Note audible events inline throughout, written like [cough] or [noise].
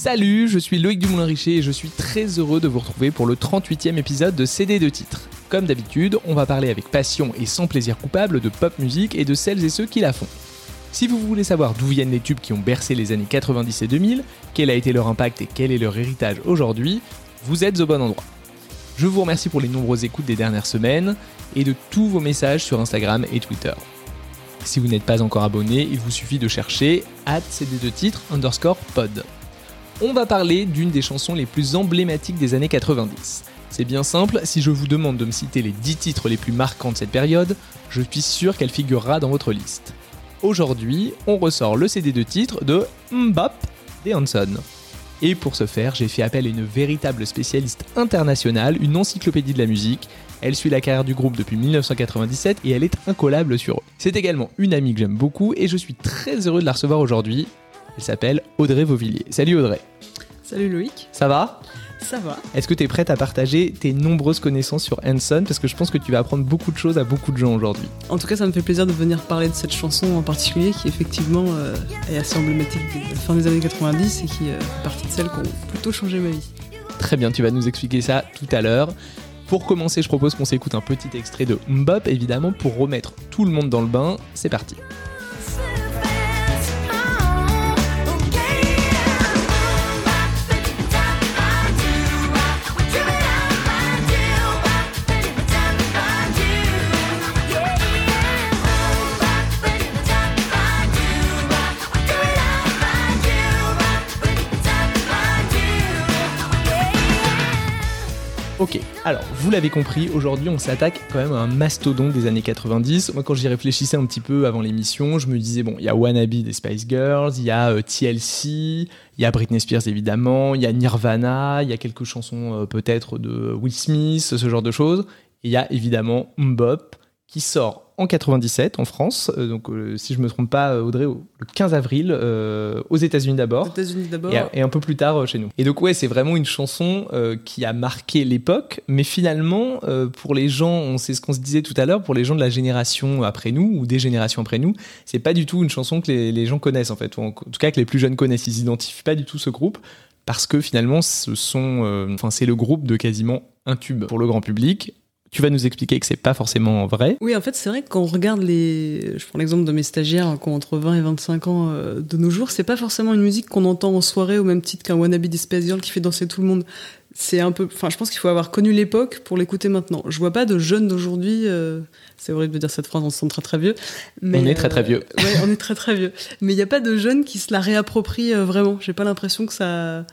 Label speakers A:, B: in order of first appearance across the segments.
A: Salut, je suis Loïc Dumoulin-Richer et je suis très heureux de vous retrouver pour le 38e épisode de CD de titres. Comme d'habitude, on va parler avec passion et sans plaisir coupable de pop musique et de celles et ceux qui la font. Si vous voulez savoir d'où viennent les tubes qui ont bercé les années 90 et 2000, quel a été leur impact et quel est leur héritage aujourd'hui, vous êtes au bon endroit. Je vous remercie pour les nombreuses écoutes des dernières semaines et de tous vos messages sur Instagram et Twitter. Si vous n'êtes pas encore abonné, il vous suffit de chercher cd2 titres underscore pod. On va parler d'une des chansons les plus emblématiques des années 90. C'est bien simple, si je vous demande de me citer les 10 titres les plus marquants de cette période, je suis sûr qu'elle figurera dans votre liste. Aujourd'hui, on ressort le CD de titre de Mbop des Hanson. Et pour ce faire, j'ai fait appel à une véritable spécialiste internationale, une encyclopédie de la musique. Elle suit la carrière du groupe depuis 1997 et elle est incollable sur eux. C'est également une amie que j'aime beaucoup et je suis très heureux de la recevoir aujourd'hui. Elle s'appelle Audrey Vauvillier. Salut Audrey.
B: Salut Loïc.
A: Ça va?
B: Ça va.
A: Est-ce que tu es prête à partager tes nombreuses connaissances sur Hanson? Parce que je pense que tu vas apprendre beaucoup de choses à beaucoup de gens aujourd'hui.
B: En tout cas, ça me fait plaisir de venir parler de cette chanson en particulier qui effectivement euh, est assez emblématique de la fin des années 90 et qui euh, fait partie de celles qui ont plutôt changé ma vie.
A: Très bien, tu vas nous expliquer ça tout à l'heure. Pour commencer, je propose qu'on s'écoute un petit extrait de Mbop, évidemment, pour remettre tout le monde dans le bain. C'est parti. Ok, alors vous l'avez compris, aujourd'hui on s'attaque quand même à un mastodonte des années 90. Moi quand j'y réfléchissais un petit peu avant l'émission, je me disais bon, il y a Wannabe des Spice Girls, il y a euh, TLC, il y a Britney Spears évidemment, il y a Nirvana, il y a quelques chansons euh, peut-être de Will Smith, ce genre de choses. Et il y a évidemment Mbop qui sort en 97 en France, euh, donc euh, si je me trompe pas, euh, Audrey, au- le 15 avril euh, aux États-Unis d'abord.
B: Aux États-Unis d'abord.
A: Et, et un peu plus tard euh, chez nous. Et donc ouais, c'est vraiment une chanson euh, qui a marqué l'époque, mais finalement, euh, pour les gens, on sait ce qu'on se disait tout à l'heure, pour les gens de la génération après nous, ou des générations après nous, c'est pas du tout une chanson que les, les gens connaissent en fait, ou en, en tout cas que les plus jeunes connaissent, ils identifient pas du tout ce groupe, parce que finalement, ce sont, euh, enfin c'est le groupe de quasiment un tube pour le grand public. Tu vas nous expliquer que c'est pas forcément vrai.
B: Oui, en fait, c'est vrai que quand on regarde les. Je prends l'exemple de mes stagiaires qui ont entre 20 et 25 ans euh, de nos jours, c'est pas forcément une musique qu'on entend en soirée au même titre qu'un Wannabe des Space Girls qui fait danser tout le monde. C'est un peu. Enfin, je pense qu'il faut avoir connu l'époque pour l'écouter maintenant. Je vois pas de jeunes d'aujourd'hui. euh, C'est horrible de dire cette phrase, on se sent très très vieux. Mais,
A: On est très, très vieux.
B: euh, ouais, on est très très vieux. Mais il n'y a pas de jeunes qui se la réapproprient euh, vraiment. J'ai pas l'impression que ça.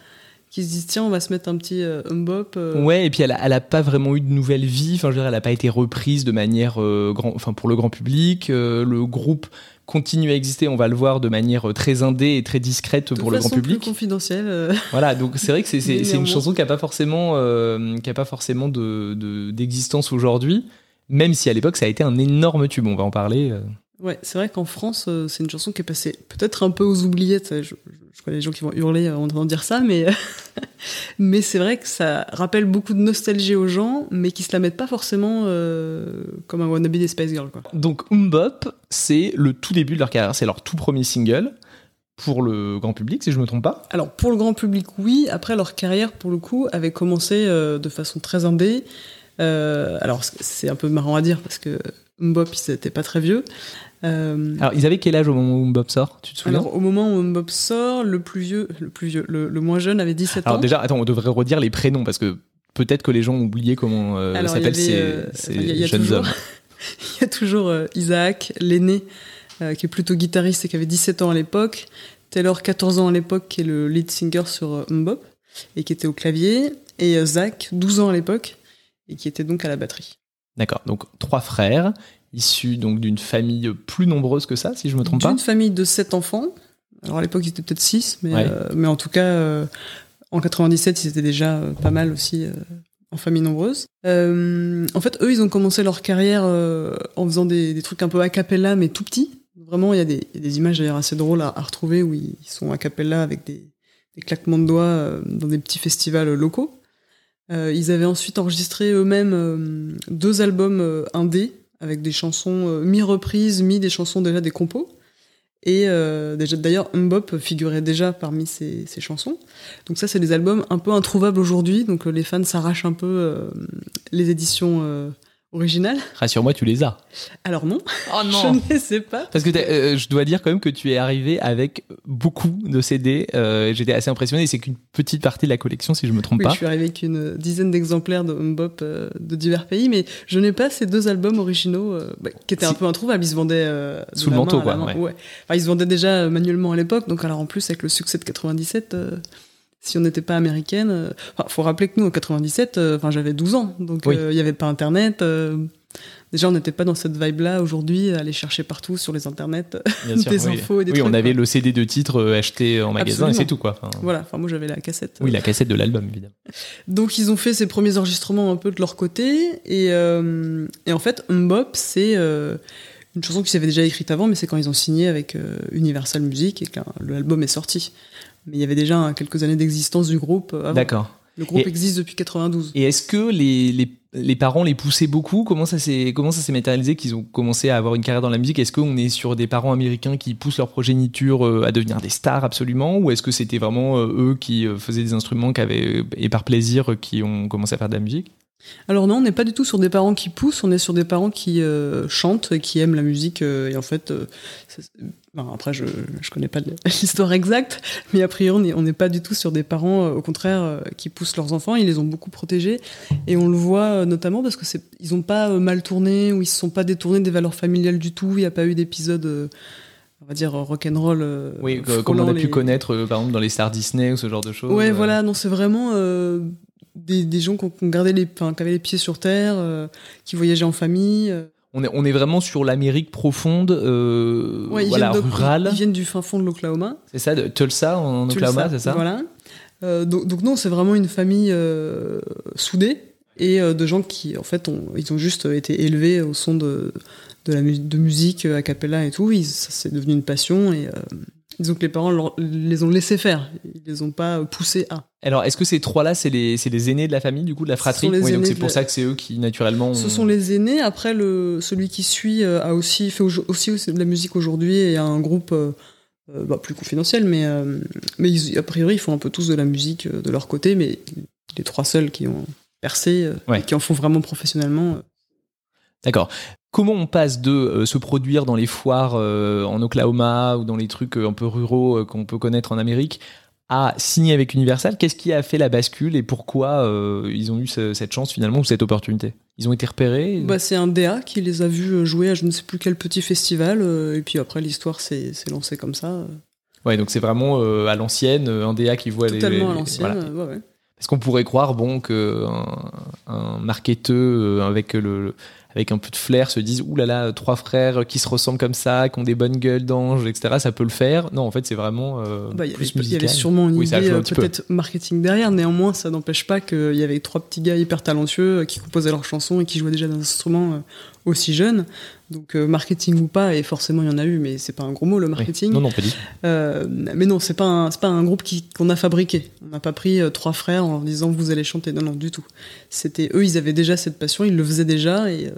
B: Qui se disent tiens, on va se mettre un petit euh, umbop. euh,
A: Ouais, et puis elle a, elle a pas vraiment eu de nouvelle vie. Enfin, je veux dire, elle a pas été reprise de manière euh, grand, enfin pour le grand public. Euh, le groupe continue à exister. On va le voir de manière très indé et très discrète
B: de
A: pour le grand
B: façon plus
A: public.
B: confidentielle. [laughs]
A: Voilà, donc c'est vrai que c'est- c'est c'est une chanson qui a pas forcément, qui a pas forcément de de- d'existence aujourd'hui. Même si à l'époque ça a été un énorme tube. On va en parler.
B: Ouais, c'est vrai qu'en France, euh, c'est une chanson qui est passée peut-être un peu aux oubliettes. Je, je, connais des gens qui vont hurler en entendant dire ça, mais, [laughs] mais c'est vrai que ça rappelle beaucoup de nostalgie aux gens, mais qui se la mettent pas forcément euh, comme un wannabe des Space Girls. Quoi.
A: Donc Mbop, c'est le tout début de leur carrière. C'est leur tout premier single pour le grand public, si je me trompe pas.
B: Alors, pour le grand public, oui. Après, leur carrière, pour le coup, avait commencé euh, de façon très indé. Euh, alors, c'est un peu marrant à dire parce que Mbop, ils étaient pas très vieux. Euh,
A: Alors, ils avaient quel âge au moment où Mbop sort Tu te souviens?
B: Alors, au moment où Mbop sort, le plus vieux, le plus vieux, le, le moins jeune avait 17
A: Alors
B: ans.
A: déjà, attends, on devrait redire les prénoms parce que peut-être que les gens ont oublié comment euh,
B: Alors,
A: s'appellent ces,
B: euh,
A: ces
B: il y a- il y a
A: jeunes
B: toujours-
A: hommes. [laughs]
B: Il y a toujours euh, Isaac, l'aîné, euh, qui est plutôt guitariste et qui avait 17 ans à l'époque. Taylor, 14 ans à l'époque, qui est le lead singer sur Mbop, et qui était au clavier. Et Zach, 12 ans à l'époque, et qui était donc à la batterie.
A: D'accord, donc trois frères issus donc d'une famille plus nombreuse que ça, si je me trompe pas.
B: D'une famille de 7 enfants. Alors à l'époque, ils étaient peut-être 6, mais,
A: Ouais.
B: euh, mais en tout cas, euh, en 97, ils étaient déjà euh, pas mal aussi en famille nombreuse. En fait, eux, ils ont commencé leur carrière en faisant des, des trucs un peu a cappella, mais tout petits. Vraiment, il y a des, il y a des images d'ailleurs assez drôles à, à retrouver où ils sont a cappella avec des, des claquements de doigts dans des petits festivals locaux. Euh, ils avaient ensuite enregistré eux-mêmes euh, deux albums euh, indés avec des chansons mi-reprises, mi des chansons déjà des compos. Et euh, d'ailleurs, Mbop figurait déjà parmi ces, ces chansons. Donc ça, c'est des albums un peu introuvables aujourd'hui. Donc les fans s'arrachent un peu les éditions originales.
A: Rassure-moi, tu les as.
B: Alors non,
A: Oh [laughs]
B: je ne les sais pas.
A: Parce que euh, je dois dire quand même que tu es arrivé avec beaucoup de CD. Euh, J'étais assez impressionné. C'est qu'une petite partie de la collection, si je me trompe
B: Oui,
A: pas.
B: je suis arrivé avec une dizaine d'exemplaires de Mbop euh, de divers pays, mais je n'ai pas ces deux albums originaux euh, bah, qui étaient un peu introuvables. Ils se vendaient euh,
A: Sous le manteau,
B: main
A: quoi,
B: main.
A: ouais.
B: Enfin, ils se vendaient déjà manuellement à l'époque, donc alors en plus avec le succès de 97, euh, si on n'était pas américaine, euh, enfin, faut rappeler que nous en 97, euh, enfin j'avais 12 ans, donc
A: Oui.
B: euh, il n'y avait pas Internet. euh, Déjà, on n'était pas dans cette vibe-là aujourd'hui, aller chercher partout sur les internets
A: Bien sûr, [laughs]
B: des
A: oui.
B: infos et des
A: Oui,
B: trucs.
A: on avait
B: quoi.
A: le CD de titre euh, acheté en magasin et c'est tout quoi. Enfin,
B: Voilà, enfin moi j'avais la cassette.
A: Oui, la cassette de l'album évidemment.
B: Donc ils ont fait ces premiers enregistrements un peu de leur côté et, et en fait Mbop c'est une chanson qui s'avait déjà écrite avant mais c'est quand ils ont signé avec Universal Music et que l'album est sorti. Mais il y avait déjà quelques années d'existence du groupe avant.
A: D'accord.
B: Le groupe
A: Et-
B: existe depuis 92.
A: Et est-ce que les, les, les parents les poussaient beaucoup? Comment ça s'est comment ça s'est matérialisé qu'ils ont commencé à avoir une carrière dans la musique? Est-ce qu'on est sur des parents américains qui poussent leur progéniture euh, à devenir des stars absolument? Ou est-ce que c'était vraiment euh, eux qui euh, faisaient des instruments qui avaient, et par plaisir qui ont commencé à faire de la musique?
B: Alors non, on n'est pas du tout sur des parents qui poussent, on est sur des parents qui euh, chantent, et qui aiment la musique. euh, et en fait, euh, ben, après, je je connais pas [laughs] l'histoire exacte, mais a priori, on n'est- pas du tout sur des parents, euh, au contraire, euh, qui poussent leurs enfants. Ils les ont beaucoup protégés. Et on le voit euh, notamment parce que c'est ils ont pas mal tourné, ou ils se sont pas détournés des valeurs familiales du tout. Il n'y a pas eu d'épisode, on va dire, rock'n'roll.
A: Oui, comme on a pu
B: les-
A: connaître par exemple dans les stars Disney ou ce genre de choses.
B: Ouais,
A: euh,
B: voilà, non, c'est vraiment euh, des, des gens qui ont, qui ont gardé les, enfin, qui avaient les pieds sur terre, euh, qui voyageaient en famille.
A: On est, on est vraiment sur l'Amérique profonde, euh,
B: Ouais,
A: voilà, rurale.
B: Ils viennent du fin fond de l'Oklahoma.
A: C'est ça, de Tulsa en
B: Tulsa,
A: Oklahoma, c'est ça
B: Voilà. Euh, donc, donc non, c'est vraiment une famille euh, soudée et euh, de gens qui, en fait, ont, ils ont juste été élevés au son de, de la mu- de musique euh, a cappella et tout. Ils, ça, c'est devenu une passion et euh, disons que les parents les ont laissés faire. Ils les ont pas poussés à.
A: Alors, est-ce que ces trois-là, c'est les, c'est les aînés de la famille, du coup, de la fratrie? Oui, donc c'est pour
B: la-
A: ça que c'est eux qui, naturellement.
B: Ce
A: ont-
B: sont les aînés. Après, le, celui qui suit euh, a aussi fait aussi, aussi de la musique aujourd'hui et a un groupe euh, euh, bah, plus confidentiel, mais, euh, mais ils- a priori, ils font un peu tous de la musique de leur côté, mais les trois seuls qui ont percé
A: Ouais.
B: et qui en font vraiment professionnellement.
A: D'accord. Comment on passe de euh, se produire dans les foires euh, en Oklahoma ou dans les trucs euh, un peu ruraux qu'on peut connaître en Amérique à signer avec Universal? Qu'est-ce qui a fait la bascule et pourquoi ils ont eu ce- cette chance finalement ou cette opportunité? Ils ont été repérés?
B: Bah, c'est un DA qui les a vus jouer à je ne sais plus quel petit festival, et puis après, l'histoire s'est lancée comme ça,
A: Ouais, donc c'est vraiment euh, à l'ancienne, un DA qui voit les-
B: totalement à l'ancienne.
A: voilà.
B: ouais, ouais.
A: Parce qu'on pourrait croire bon que un, marketeur avec le avec un peu de flair se dise ouh là là trois frères qui se ressemblent comme ça qui ont des bonnes gueules d'anges etc ça peut le faire non en fait c'est vraiment euh,
B: Bah, il y
A: plus
B: avait- il y avait sûrement une
A: Oui,
B: idée, euh,
A: peu.
B: peut-être marketing derrière. Néanmoins, ça n'empêche pas qu'il y avait trois petits gars hyper talentueux euh, qui composaient leurs chansons et qui jouaient déjà des instruments euh, aussi jeunes. Donc, euh, marketing ou pas, et forcément il y en a eu, mais c'est pas un gros mot le
A: Oui.
B: marketing.
A: non non pas dit
B: Euh, mais non, c'est pas un, c'est pas un groupe qui- qu'on a fabriqué. On n'a pas pris euh, trois frères en leur disant vous allez chanter. Non, non, du tout. C'était eux, ils avaient déjà cette passion, ils le faisaient déjà et euh,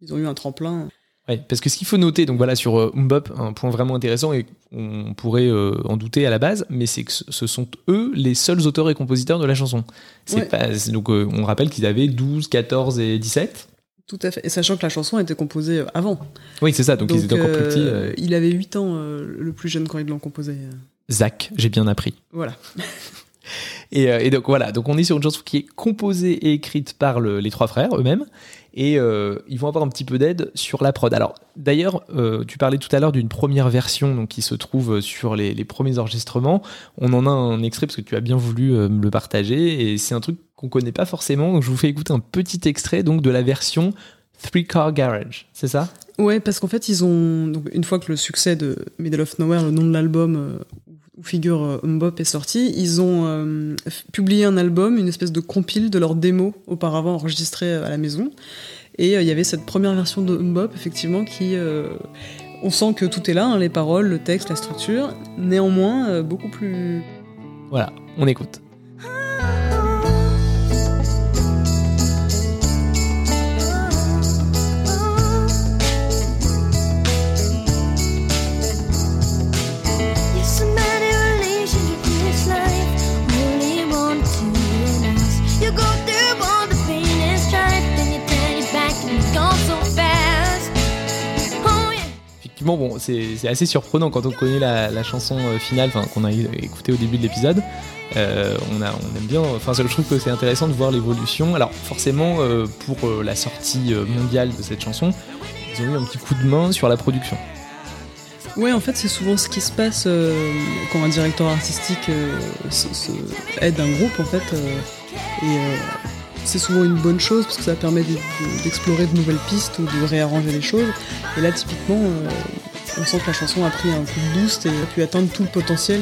B: ils ont eu un tremplin.
A: Ouais, parce que ce qu'il faut noter, donc voilà, sur euh, Mbop, un point vraiment intéressant et on pourrait en douter à la base, mais c'est que ce- sont eux les seuls auteurs et compositeurs de la chanson. C'est
B: Ouais.
A: pas, c'est- donc on rappelle qu'ils avaient 12, 14 et 17.
B: Tout à fait. Et sachant que la chanson a été composée euh, avant.
A: Oui, c'est ça, donc, ils étaient encore plus
B: euh,
A: petits. euh.
B: Il avait 8 ans, euh, le plus jeune, quand ils l'ont composé. euh.
A: Zach, j'ai bien appris.
B: Voilà. [laughs]
A: Et, euh, et donc voilà, donc on est sur une chanson qui est composée et écrite par le- les trois frères eux-mêmes, et euh, ils vont avoir un petit peu d'aide sur la prod. Alors d'ailleurs, euh, tu parlais tout à l'heure d'une première version donc, qui se trouve sur les, premiers enregistrements. On en a un extrait parce que tu as bien voulu me le partager, et c'est un truc qu'on connaît pas forcément. Donc je vous fais écouter un petit extrait donc de la version Three Car Garage, c'est ça?
B: Ouais, parce qu'en fait, ils ont. Donc, une fois que le succès de Middle of Nowhere, le nom de l'album où figure euh, Mbop, est sorti, ils ont euh, publié un album, une espèce de compile de leurs démos auparavant enregistrées euh, à la maison. Et il y avait cette première version de Mbop, effectivement, qui. on sent que tout est là, hein, les paroles, le texte, la structure. Néanmoins, beaucoup plus.
A: Voilà, on écoute. Effectivement, bon, c'est assez surprenant quand on connaît la, chanson euh, finale, qu'on a écouté au début de l'épisode. Euh, on, on aime bien, enfin, je trouve que c'est intéressant de voir l'évolution. Alors, forcément, euh, pour la sortie mondiale de cette chanson, ils ont eu un petit coup de main sur la production.
B: Ouais, en fait, c'est souvent ce qui se passe quand un directeur artistique aide un groupe, en fait. C'est souvent une bonne chose parce que ça permet d'explorer de, nouvelles pistes ou de réarranger les choses. Et là, typiquement, euh, on sent que la chanson a pris un coup de boost et a pu atteindre tout le potentiel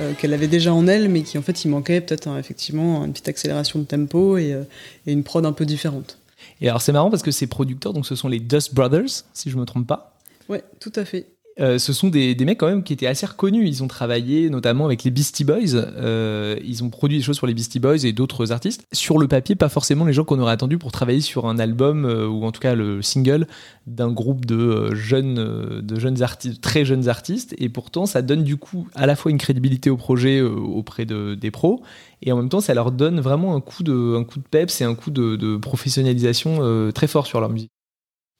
B: euh, qu'elle avait déjà en elle, mais qui en fait il manquait peut-être effectivement une petite accélération de tempo euh, et, une prod un peu différente.
A: Et alors c'est marrant parce que ces producteurs, donc ce sont les Dust Brothers, si je me trompe pas.
B: Ouais, tout à fait.
A: Euh, ce sont des, mecs quand même qui étaient assez reconnus. Ils ont travaillé notamment avec les Beastie Boys. Euh, ils ont produit des choses pour les Beastie Boys et d'autres artistes. Sur le papier, pas forcément les gens qu'on aurait attendu pour travailler sur un album euh, ou en tout cas le single d'un groupe de jeunes, de jeunes artistes, très jeunes artistes. Et pourtant, ça donne du coup à la fois une crédibilité au projet auprès de, des pros et en même temps, ça leur donne vraiment un coup de, peps et un coup de professionnalisation très fort sur leur musique.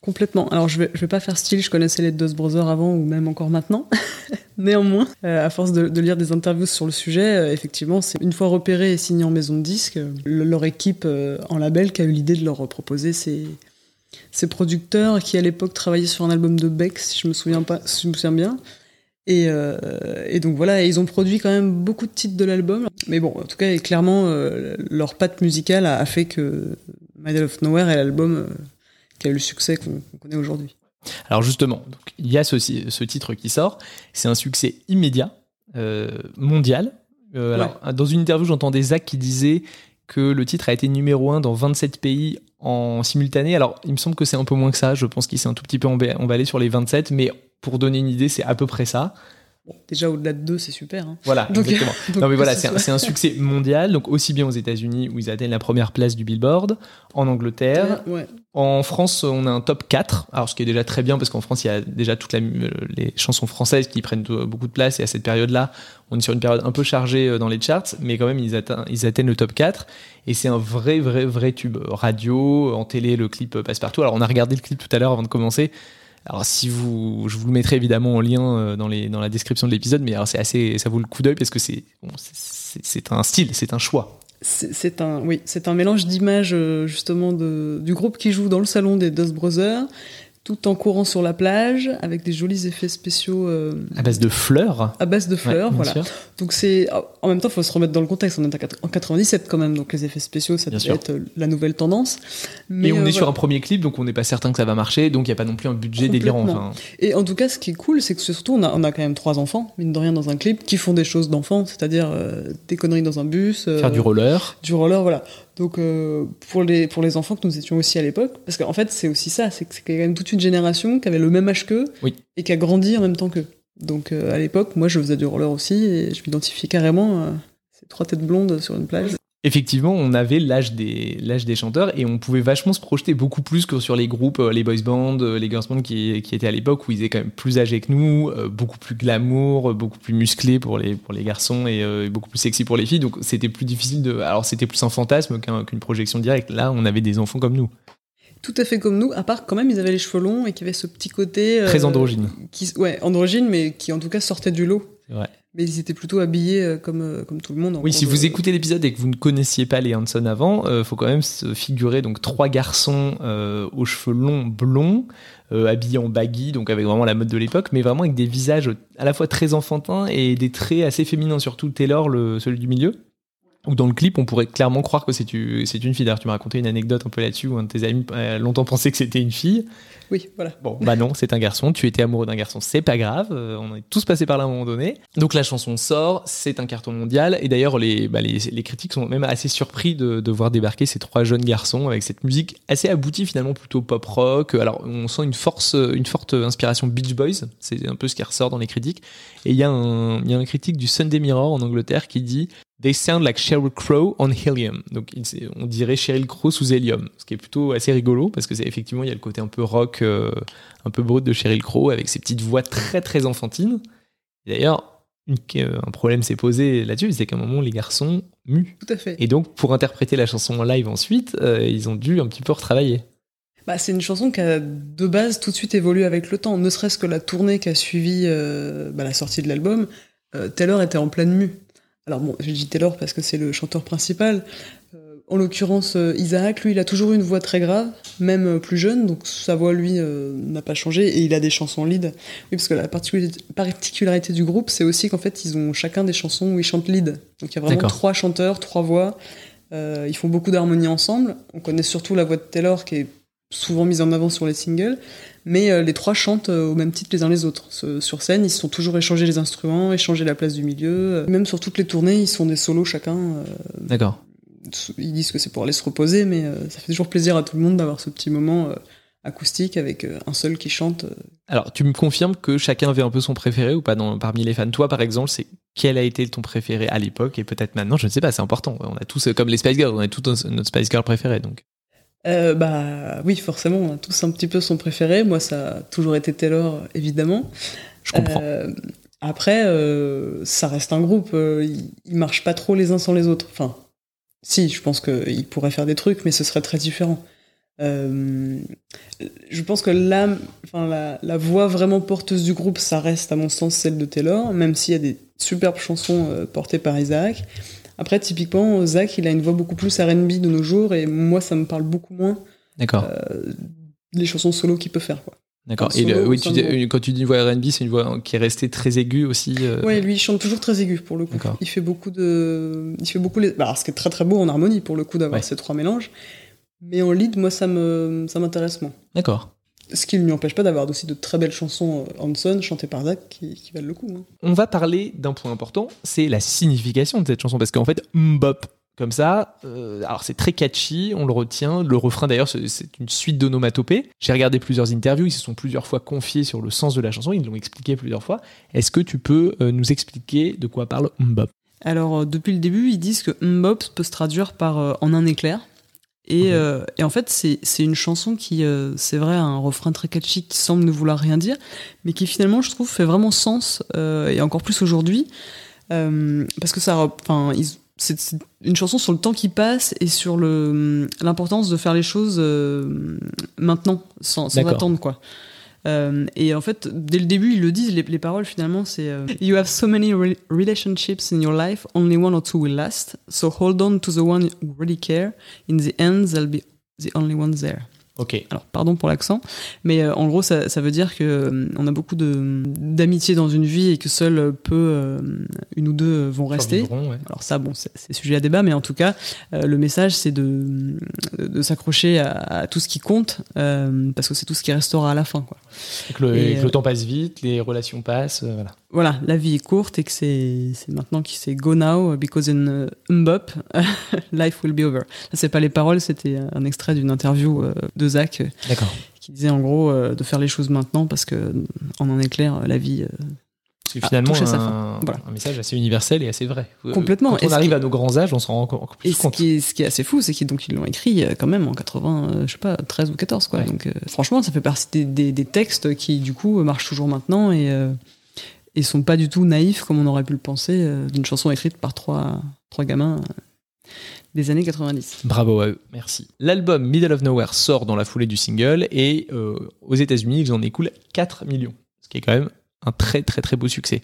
B: Complètement. Alors je vais, je vais pas faire style, je connaissais les Dust Brothers avant ou même encore maintenant. [laughs] Néanmoins, euh, à force de, lire des interviews sur le sujet, euh, effectivement, c'est une fois repéré et signé en maison de disque, leur équipe euh, en label qui a eu l'idée de leur proposer ces, ces producteurs qui à l'époque travaillaient sur un album de Beck, si je me souviens pas, si je me souviens bien. Et, donc voilà, ils ont produit quand même beaucoup de titres de l'album. Mais bon, en tout cas, clairement, leur patte musicale a, fait que Middle of Nowhere est l'album qui a eu le succès qu'on connaît aujourd'hui.
A: Alors justement, il y a ce, ce, titre qui sort, c'est un succès immédiat, euh, mondial. Euh, alors, dans une interview, j'entendais Zach qui disait que le titre a été numéro 1 dans 27 pays en simultané. Alors, il me semble que c'est un peu moins que ça. Je pense qu'il s'est un tout petit peu emballé sur les 27, mais pour donner une idée, c'est à peu près ça
B: déjà au-delà de deux, c'est super. Hein.
A: Voilà, exactement. [laughs] non mais voilà, c'est un, succès mondial, donc aussi bien aux États-Unis où ils atteignent la première place du Billboard, en Angleterre, en France on a un top 4, alors ce qui est déjà très bien parce qu'en France il y a déjà toutes les chansons françaises qui prennent beaucoup de place et à cette période-là, on est sur une période un peu chargée euh, dans les charts, mais quand même ils atteignent, ils atteignent le top 4 et c'est un vrai vrai vrai tube radio, en télé le clip passe partout. Alors on a regardé le clip tout à l'heure avant de commencer. Alors si vous, je vous le mettrai évidemment en lien euh, dans, la description de l'épisode, mais c'est assez, ça vaut le coup d'œil parce que c'est un style, c'est un choix.
B: C'est un, oui, c'est un mélange d'images euh, justement du groupe qui joue dans le salon des Dust Brothers, tout en courant sur la plage avec des jolis effets spéciaux
A: euh, à base de fleurs.
B: à base de fleurs voilà. donc c'est en même temps il faut se remettre dans le contexte. On est en 97 quand même donc les effets spéciaux ça doit être euh, la nouvelle tendance.
A: Mais on euh, est sur un premier clip donc on n'est pas certain que ça va marcher donc il n'y a pas non plus un budget délirant
B: et en tout cas ce qui est cool c'est que surtout on a, on a quand même trois enfants mine de rien dans un clip qui font des choses d'enfants c'est-à-dire des conneries dans un bus
A: faire du roller.
B: du roller voilà donc euh, pour les pour les enfants que nous étions aussi à l'époque, parce qu'en fait c'est aussi ça, c'est que c'est quand même toute une génération qui avait le même âge qu'eux et qui a grandi en même temps qu'eux. Donc euh, à l'époque, moi je faisais du roller aussi et je m'identifiais carrément à ces trois têtes blondes sur une plage
A: effectivement, on avait l'âge des, l'âge des chanteurs et on pouvait vachement se projeter beaucoup plus que sur les groupes, euh, les boys bands, euh, les girls bands qui, qui étaient à l'époque où ils étaient quand même plus âgés que nous, euh, beaucoup plus glamour, beaucoup plus musclés pour les, pour les garçons et beaucoup plus sexy pour les filles. Donc c'était plus difficile de. Alors c'était plus un fantasme qu'une projection directe. Là, on avait des enfants comme nous.
B: Tout à fait comme nous, à part quand même ils avaient les cheveux longs et qu'il y avait ce petit côté.
A: Très androgyne.
B: Qui, ouais, androgyne, mais qui en tout cas sortait du lot.
A: C'est vrai
B: mais ils étaient plutôt habillés euh, comme, euh, comme tout le monde.
A: Oui, si vous écoutez l'épisode et que vous ne connaissiez pas les Hanson avant, il euh, faut quand même se figurer donc trois garçons aux cheveux longs blonds, habillés en baggy, donc avec vraiment la mode de l'époque, mais vraiment avec des visages à la fois très enfantins et des traits assez féminins, surtout Taylor, le, celui du milieu. Ou dans le clip, on pourrait clairement croire que c'est une fille. D'ailleurs, tu m'as raconté une anecdote un peu là-dessus où un de tes amis a longtemps pensé que c'était une fille.
B: Oui, voilà.
A: Bon, bah non, c'est un garçon. Tu étais amoureux d'un garçon, c'est pas grave. Euh, on est tous passés par là à un moment donné. Donc la chanson sort, c'est un carton mondial. Et d'ailleurs, les, bah, les, les, critiques sont même assez surpris de, voir débarquer ces trois jeunes garçons avec cette musique assez aboutie finalement, plutôt pop rock. Alors on sent une force, une forte inspiration Beach Boys. C'est un peu ce qui ressort dans les critiques. Et il y, a un, y a un critique du Sunday Mirror en Angleterre qui dit They sound like Sheryl Crow on helium. Donc on dirait Sheryl Crow sous hélium, ce qui est plutôt assez rigolo parce que c'est effectivement il y a le côté un peu rock, euh, un peu brut de Sheryl Crow avec ses petites voix très très enfantines. D'ailleurs, un problème s'est posé là-dessus, c'est qu'à un moment les garçons muent.
B: Tout à fait.
A: Et donc pour interpréter la chanson en live ensuite, euh, ils ont dû un petit peu retravailler.
B: bah, C'est une chanson qui a de base tout de suite évolué avec le temps, ne serait-ce que la tournée qui a suivi euh, bah, la sortie de l'album. Euh, Taylor était en pleine mue. Alors bon, je dis Taylor parce que c'est le chanteur principal. En l'occurrence, euh, Isaac, lui, il a toujours eu une voix très grave, même euh, plus jeune, donc sa voix, lui, euh, n'a pas changé, et il a des chansons lead. Oui, parce que la particularité, du groupe, c'est aussi qu'en fait, ils ont chacun des chansons où ils chantent lead. Donc il y a vraiment trois chanteurs, trois voix. Euh, ils font beaucoup d'harmonie ensemble. On connaît surtout la voix de Taylor, qui est souvent mise en avant sur les singles, mais euh, les trois chantent au même titre les uns les autres. Sur scène, ils se sont toujours échangés les instruments, échangés la place du milieu. Même sur toutes les tournées, ils sont des solos chacun.
A: D'accord.
B: Ils disent que c'est pour aller se reposer, mais euh, ça fait toujours plaisir à tout le monde d'avoir ce petit moment euh, acoustique avec euh, un seul qui chante.
A: Alors, tu me confirmes que chacun avait un peu son préféré ou pas dans, parmi les fans? Toi, par exemple, c'est quel a été ton préféré à l'époque et peut-être maintenant? Je ne sais pas, c'est important. On a tous, comme les Spice Girls, on a tous notre Spice Girl préféré. Donc,
B: Euh, bah oui, forcément, on a tous un petit peu son préféré. Moi, ça a toujours été Taylor, évidemment.
A: je comprends.
B: Euh, après, euh, ça reste un groupe. ils, ils marchent pas trop les uns sans les autres. Enfin, si, je pense qu'ils pourraient faire des trucs, mais ce serait très différent. Euh, je pense que la, enfin, la, la voix vraiment porteuse du groupe, ça reste à mon sens celle de Taylor, même s'il y a des superbes chansons euh, portées par Isaac. Après, typiquement, Zach, il a une voix beaucoup plus R&B de nos jours, et moi, ça me parle beaucoup moins
A: D'accord.
B: euh, les chansons solo qu'il peut faire. Quoi.
A: D'accord. Et le- oui, tu dis- quand tu dis voix R&B, c'est une voix qui est restée très aiguë aussi. euh,
B: Ouais, lui, il chante toujours très aigu pour le coup. Il fait beaucoup de, il fait beaucoup les, bah, alors, ce qui est très très beau en harmonie pour le coup d'avoir
A: Ouais.
B: ces trois mélanges. Mais en lead, moi, ça me, ça m'intéresse moins.
A: D'accord.
B: Ce qui ne lui empêche pas d'avoir aussi de très belles chansons euh, Hanson chantées par Zach qui, qui valent le coup. hein.
A: On va parler d'un point important, c'est la signification de cette chanson. Parce qu'en fait, mbop, comme ça, euh, alors c'est très catchy, on le retient. Le refrain d'ailleurs, c'est- une suite d'onomatopées. J'ai regardé plusieurs interviews, ils se sont plusieurs fois confiés sur le sens de la chanson, ils l'ont expliqué plusieurs fois. Est-ce que tu peux euh, nous expliquer de quoi parle mbop?
B: Alors, euh, depuis le début, ils disent que Mbop peut se traduire par euh, en un éclair. Et, euh, et en fait, c'est une chanson qui, c'est vrai, a un refrain très catchy qui semble ne vouloir rien dire, mais qui finalement, je trouve, fait vraiment sens, et encore plus aujourd'hui, parce que ça, enfin, ils- c'est une chanson sur le temps qui passe et sur le l'importance de faire les choses euh, maintenant, sans, sans attendre, quoi. Euh, et en fait, dès le début, ils le disent, les, les paroles finalement, c'est euh, You have so many re- relationships in your life, only one or two will last. So hold on to the one who really care. In the end, they'll be the only ones there.
A: Ok.
B: Alors, pardon pour l'accent, mais euh, en gros, ça, ça veut dire que euh, on a beaucoup de d'amitié dans une vie et que seul euh, peu euh, une ou deux euh, vont rester.
A: Ouais.
B: Alors ça, bon, c'est sujet à débat, mais en tout cas, euh, le message, c'est de, de s'accrocher à, à tout ce qui compte, euh, parce que c'est tout ce qui restera à la fin, quoi.
A: Donc le,
B: Et,
A: que le temps passe vite, les relations passent, voilà.
B: Voilà, la vie est courte et que c'est maintenant qu'il c'est go now because in uh, Mbop [laughs] life will be over. Ça c'est pas les paroles, c'était un extrait d'une interview euh, de Zach euh,
A: D'accord.
B: qui disait en gros euh, de faire les choses maintenant parce que en un éclair la vie
A: C'est finalement
B: sa
A: un,
B: fin. Voilà.
A: un message assez universel et assez vrai.
B: Complètement.
A: Quand
B: Et
A: on arrive
B: qui-
A: à nos grands âges, on s'en rend encore
B: et
A: plus
B: ce
A: compte.
B: qui, est, ce qui est assez fou c'est qu'ils donc ils l'ont écrit quand même en 80 euh, je sais pas 13 ou 14 quoi.
A: Ouais.
B: Donc euh, franchement ça fait partie des, des- des textes qui du coup marchent toujours maintenant et euh, et sont pas du tout naïfs comme on aurait pu le penser euh, d'une chanson écrite par trois trois gamins euh, des années 90.
A: Bravo à eux, merci. L'album Middle of Nowhere sort dans la foulée du single et euh, aux États-Unis, ils en écoulent 4 millions, ce qui est quand même un très très très beau succès.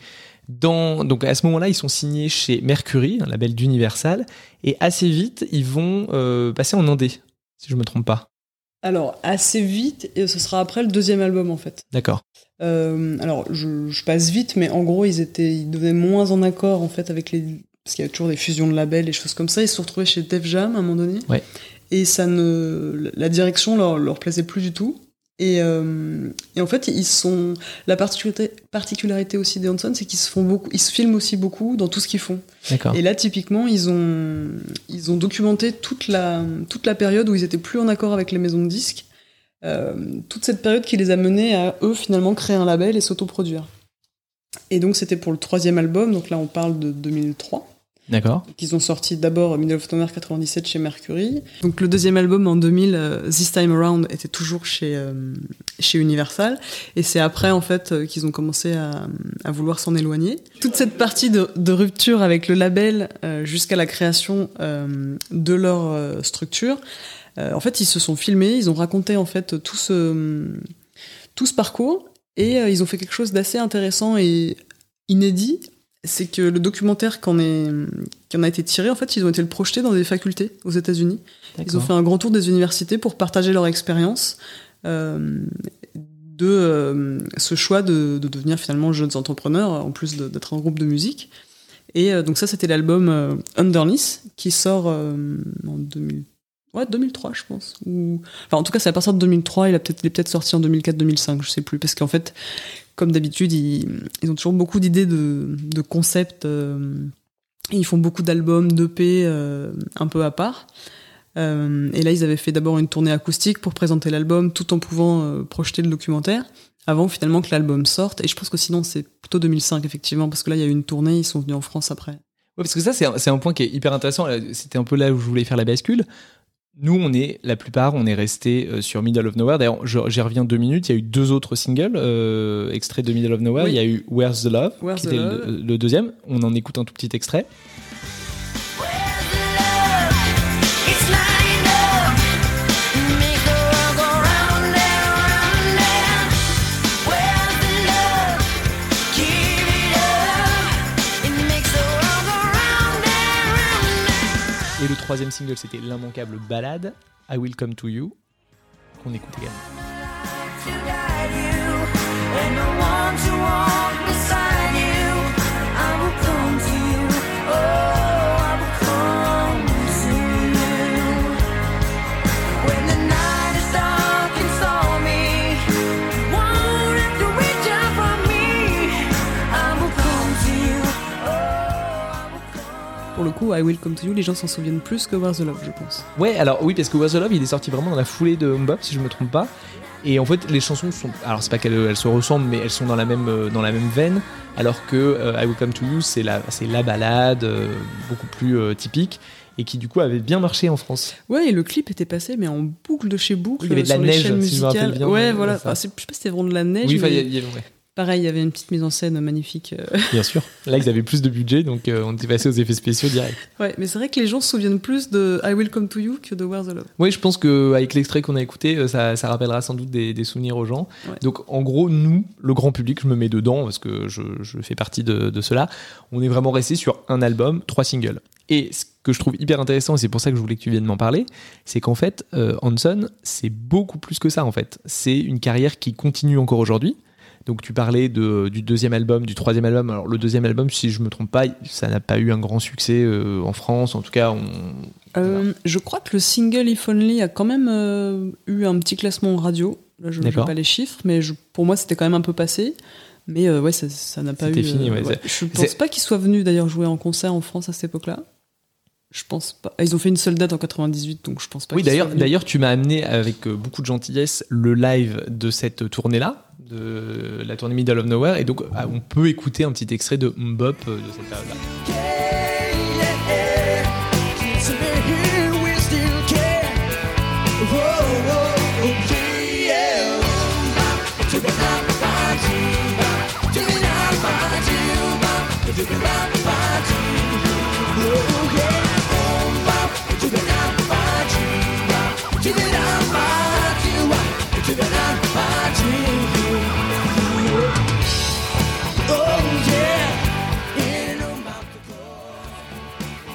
A: Dans, donc à ce moment-là, ils sont signés chez Mercury, un label d'Universal, et assez vite, ils vont euh, passer en Indé, si je me trompe pas.
B: Alors, assez vite, et ce sera après le deuxième album en fait.
A: D'accord.
B: Euh, alors, je, je passe vite, mais en gros, ils étaient, ils devenaient moins en accord en fait avec les, parce qu'il y a toujours des fusions de labels et choses comme ça. Ils se sont retrouvés chez Def Jam à un moment donné.
A: Ouais.
B: Et ça ne, la direction leur, leur plaisait plus du tout. Et, euh, et en fait, ils sont, la particularité, particularité aussi des Hanson, c'est qu'ils se font beaucoup, ils se filment aussi beaucoup dans tout ce qu'ils font.
A: D'accord.
B: Et là, typiquement, ils ont, ils ont documenté toute la, toute la période où ils étaient plus en accord avec les maisons de disques. Euh, toute cette période qui les a menés à eux finalement créer un label et s'autoproduire. Et donc c'était pour le troisième album, donc là on parle de 2003.
A: D'accord.
B: qu'ils ont sorti d'abord Middle of Nowhere 97 chez Mercury. Donc le deuxième album en 2000, euh, This Time Around, était toujours chez, euh, chez Universal. Et c'est après en fait qu'ils ont commencé à, à vouloir s'en éloigner. Toute cette partie de, de rupture avec le label euh, jusqu'à la création euh, de leur structure en fait, ils se sont filmés, ils ont raconté en fait tout ce tout ce parcours et ils ont fait quelque chose d'assez intéressant et inédit. C'est que le documentaire qui en, est, qui en a été tiré, en fait, ils ont été le projeter dans des facultés aux États-Unis. Ils ont fait un grand tour des universités pour partager leur expérience de euh, ce choix de, devenir finalement jeunes entrepreneurs, en plus d'être un groupe de musique. Et euh, donc ça, c'était l'album euh, Underneath, qui sort en 2000... ouais, 2003, je pense. Enfin, en tout cas, c'est à partir de 2003, il, a peut-être, est peut-être sorti en 2004-2005, je sais plus. Parce qu'en fait, comme d'habitude, ils, ont toujours beaucoup d'idées de, de concepts. ils font beaucoup d'albums, d'EP un peu à part. Euh, et là, ils avaient fait d'abord une tournée acoustique pour présenter l'album tout en pouvant euh, projeter le documentaire avant finalement que l'album sorte. Et je pense que sinon, c'est plutôt 2005, effectivement, parce que là, il y a eu une tournée, ils sont venus en France après.
A: Ouais, parce que ça, c'est un, point qui est hyper intéressant. C'était un peu là où je voulais faire la bascule. Nous, on est, la plupart, on est resté euh, sur Middle of Nowhere. D'ailleurs, j'y reviens deux minutes. Il y a eu deux autres singles euh, extraits de Middle of Nowhere. Il y a eu Where's the Love, qui était le, deuxième. On en écoute un tout petit extrait. Troisième single, c'était l'immanquable balade I Will Come to You, qu'on écoute également.
B: Pour le coup, I Will Come to You, les gens s'en souviennent plus que Where's the Love, je pense.
A: Ouais, alors oui, parce que Where's the Love, il est sorti vraiment dans la foulée de Mbop, si je me trompe pas. Et en fait, les chansons sont. Alors, c'est pas qu'elles se ressemblent, mais elles sont dans la même, euh, dans la même veine. Alors que euh, I Will Come to You, c'est la, la balade, euh, beaucoup plus typique. Et qui du coup avait bien marché en France.
B: Ouais, et le clip était passé, mais en boucle de chez boucle.
A: il y avait de la neige, si je me rappelle bien.
B: Ouais, voilà. Enfin, je sais pas si c'était vraiment de la neige.
A: Oui, mais... il y avait,
B: Pareil, il y avait une petite mise en scène magnifique. Euh. [laughs]
A: Bien sûr. Là, ils avaient plus de budget, donc euh, on était passé aux effets spéciaux direct.
B: Ouais, mais c'est vrai que les gens se souviennent plus de I Will Come to You que de Where's the Love.
A: Oui, je pense qu'avec l'extrait qu'on a écouté, euh, ça, ça, rappellera sans doute des, souvenirs aux gens. Donc, en gros, nous, le grand public, je me mets dedans parce que je, je fais partie de, de, cela. On est vraiment resté sur un album, trois singles. Et ce que je trouve hyper intéressant, et c'est pour ça que je voulais que tu viennes m'en parler, c'est qu'en fait, Hanson, c'est beaucoup plus que ça, en fait. C'est une carrière qui continue encore aujourd'hui. Donc tu parlais de, du deuxième album, du troisième album. Alors le deuxième album, si je me trompe pas, ça n'a pas eu un grand succès euh, en France. En tout cas, on...
B: Euh, je crois que le single If Only a quand même euh, eu un petit classement radio. Là, je ne sais pas les chiffres, mais pour moi, c'était quand même un peu passé. Mais ouais, ça n'a pas eu.
A: Fini, ouais,
B: Je pense pas qu'il soit venu d'ailleurs jouer en concert en France à cette époque-là. Je pense pas. Ils ont fait une seule date en 98, donc je pense pas.
A: Oui, d'ailleurs, d'ailleurs, tu m'as amené avec beaucoup de gentillesse le live de cette tournée-là la tournée Middle of Nowhere. Et donc, ah, on peut écouter un petit extrait de Mbop euh, de cette période-là.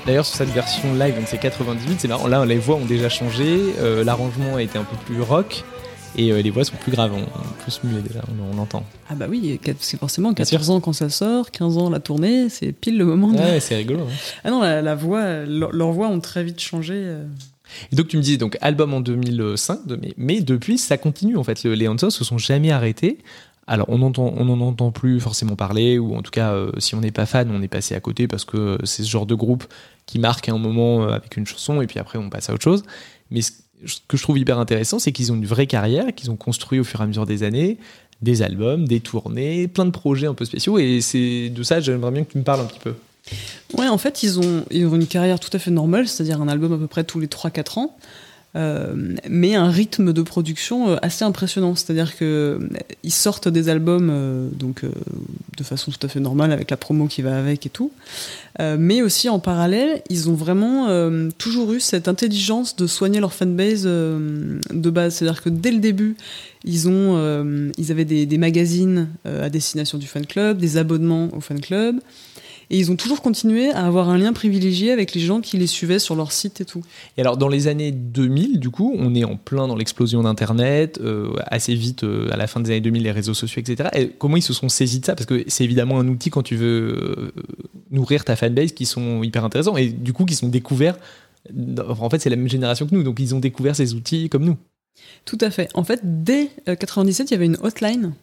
A: D'ailleurs, sur cette version live, donc c'est 98, c'est marrant. Là, les voix ont déjà changé, euh, l'arrangement a été un peu plus rock. Et euh, les voix sont plus graves, on, plus muet déjà, on, l'entend.
B: Ah bah oui, c'est forcément 14 ans quand ça sort, 15 ans la tournée, c'est pile le moment.
A: Ouais, c'est rigolo. Hein.
B: Ah non, la, voix, leurs voix ont très vite changé. Euh.
A: Et donc tu me disais donc album en 2005, mais, mais depuis ça continue en fait. Les Hansons se sont jamais arrêtés. Alors, on n'en entend plus forcément parler, ou en tout cas, euh, si on n'est pas fan, on est passé à côté parce que c'est ce genre de groupe qui marque un moment euh, avec une chanson et puis après on passe à autre chose. Mais ce que je trouve hyper intéressant, c'est qu'ils ont une vraie carrière, qu'ils ont construit au fur et à mesure des années, des albums, des tournées, plein de projets un peu spéciaux. Et c'est de ça, j'aimerais bien que tu me parles un petit peu.
B: Ouais, en fait, ils ont, ils ont une carrière tout à fait normale, c'est-à-dire un album à peu près tous les 3-4 ans. Euh, mais un rythme de production euh, assez impressionnant. C'est-à-dire qu'ils euh, sortent des albums donc de façon tout à fait normale avec la promo qui va avec et tout. Euh, mais aussi en parallèle, ils ont vraiment euh, toujours eu cette intelligence de soigner leur fanbase euh, de base. C'est-à-dire que dès le début, ils, ont, ils avaient des, des magazines à destination du fan club, des abonnements au fan club. Et ils ont toujours continué à avoir un lien privilégié avec les gens qui les suivaient sur leur site et tout.
A: Et alors, dans les années 2000, du coup, on est en plein dans l'explosion d'Internet, euh, assez vite, euh, à la fin des années 2000, les réseaux sociaux, etc. Et comment ils se sont saisis de ça? Parce que c'est évidemment un outil quand tu veux euh, nourrir ta fanbase qui sont hyper intéressants et du coup qui sont découverts. En fait, c'est la même génération que nous, donc ils ont découvert ces outils comme nous.
B: Tout à fait. En fait, dès 97, il y avait une hotline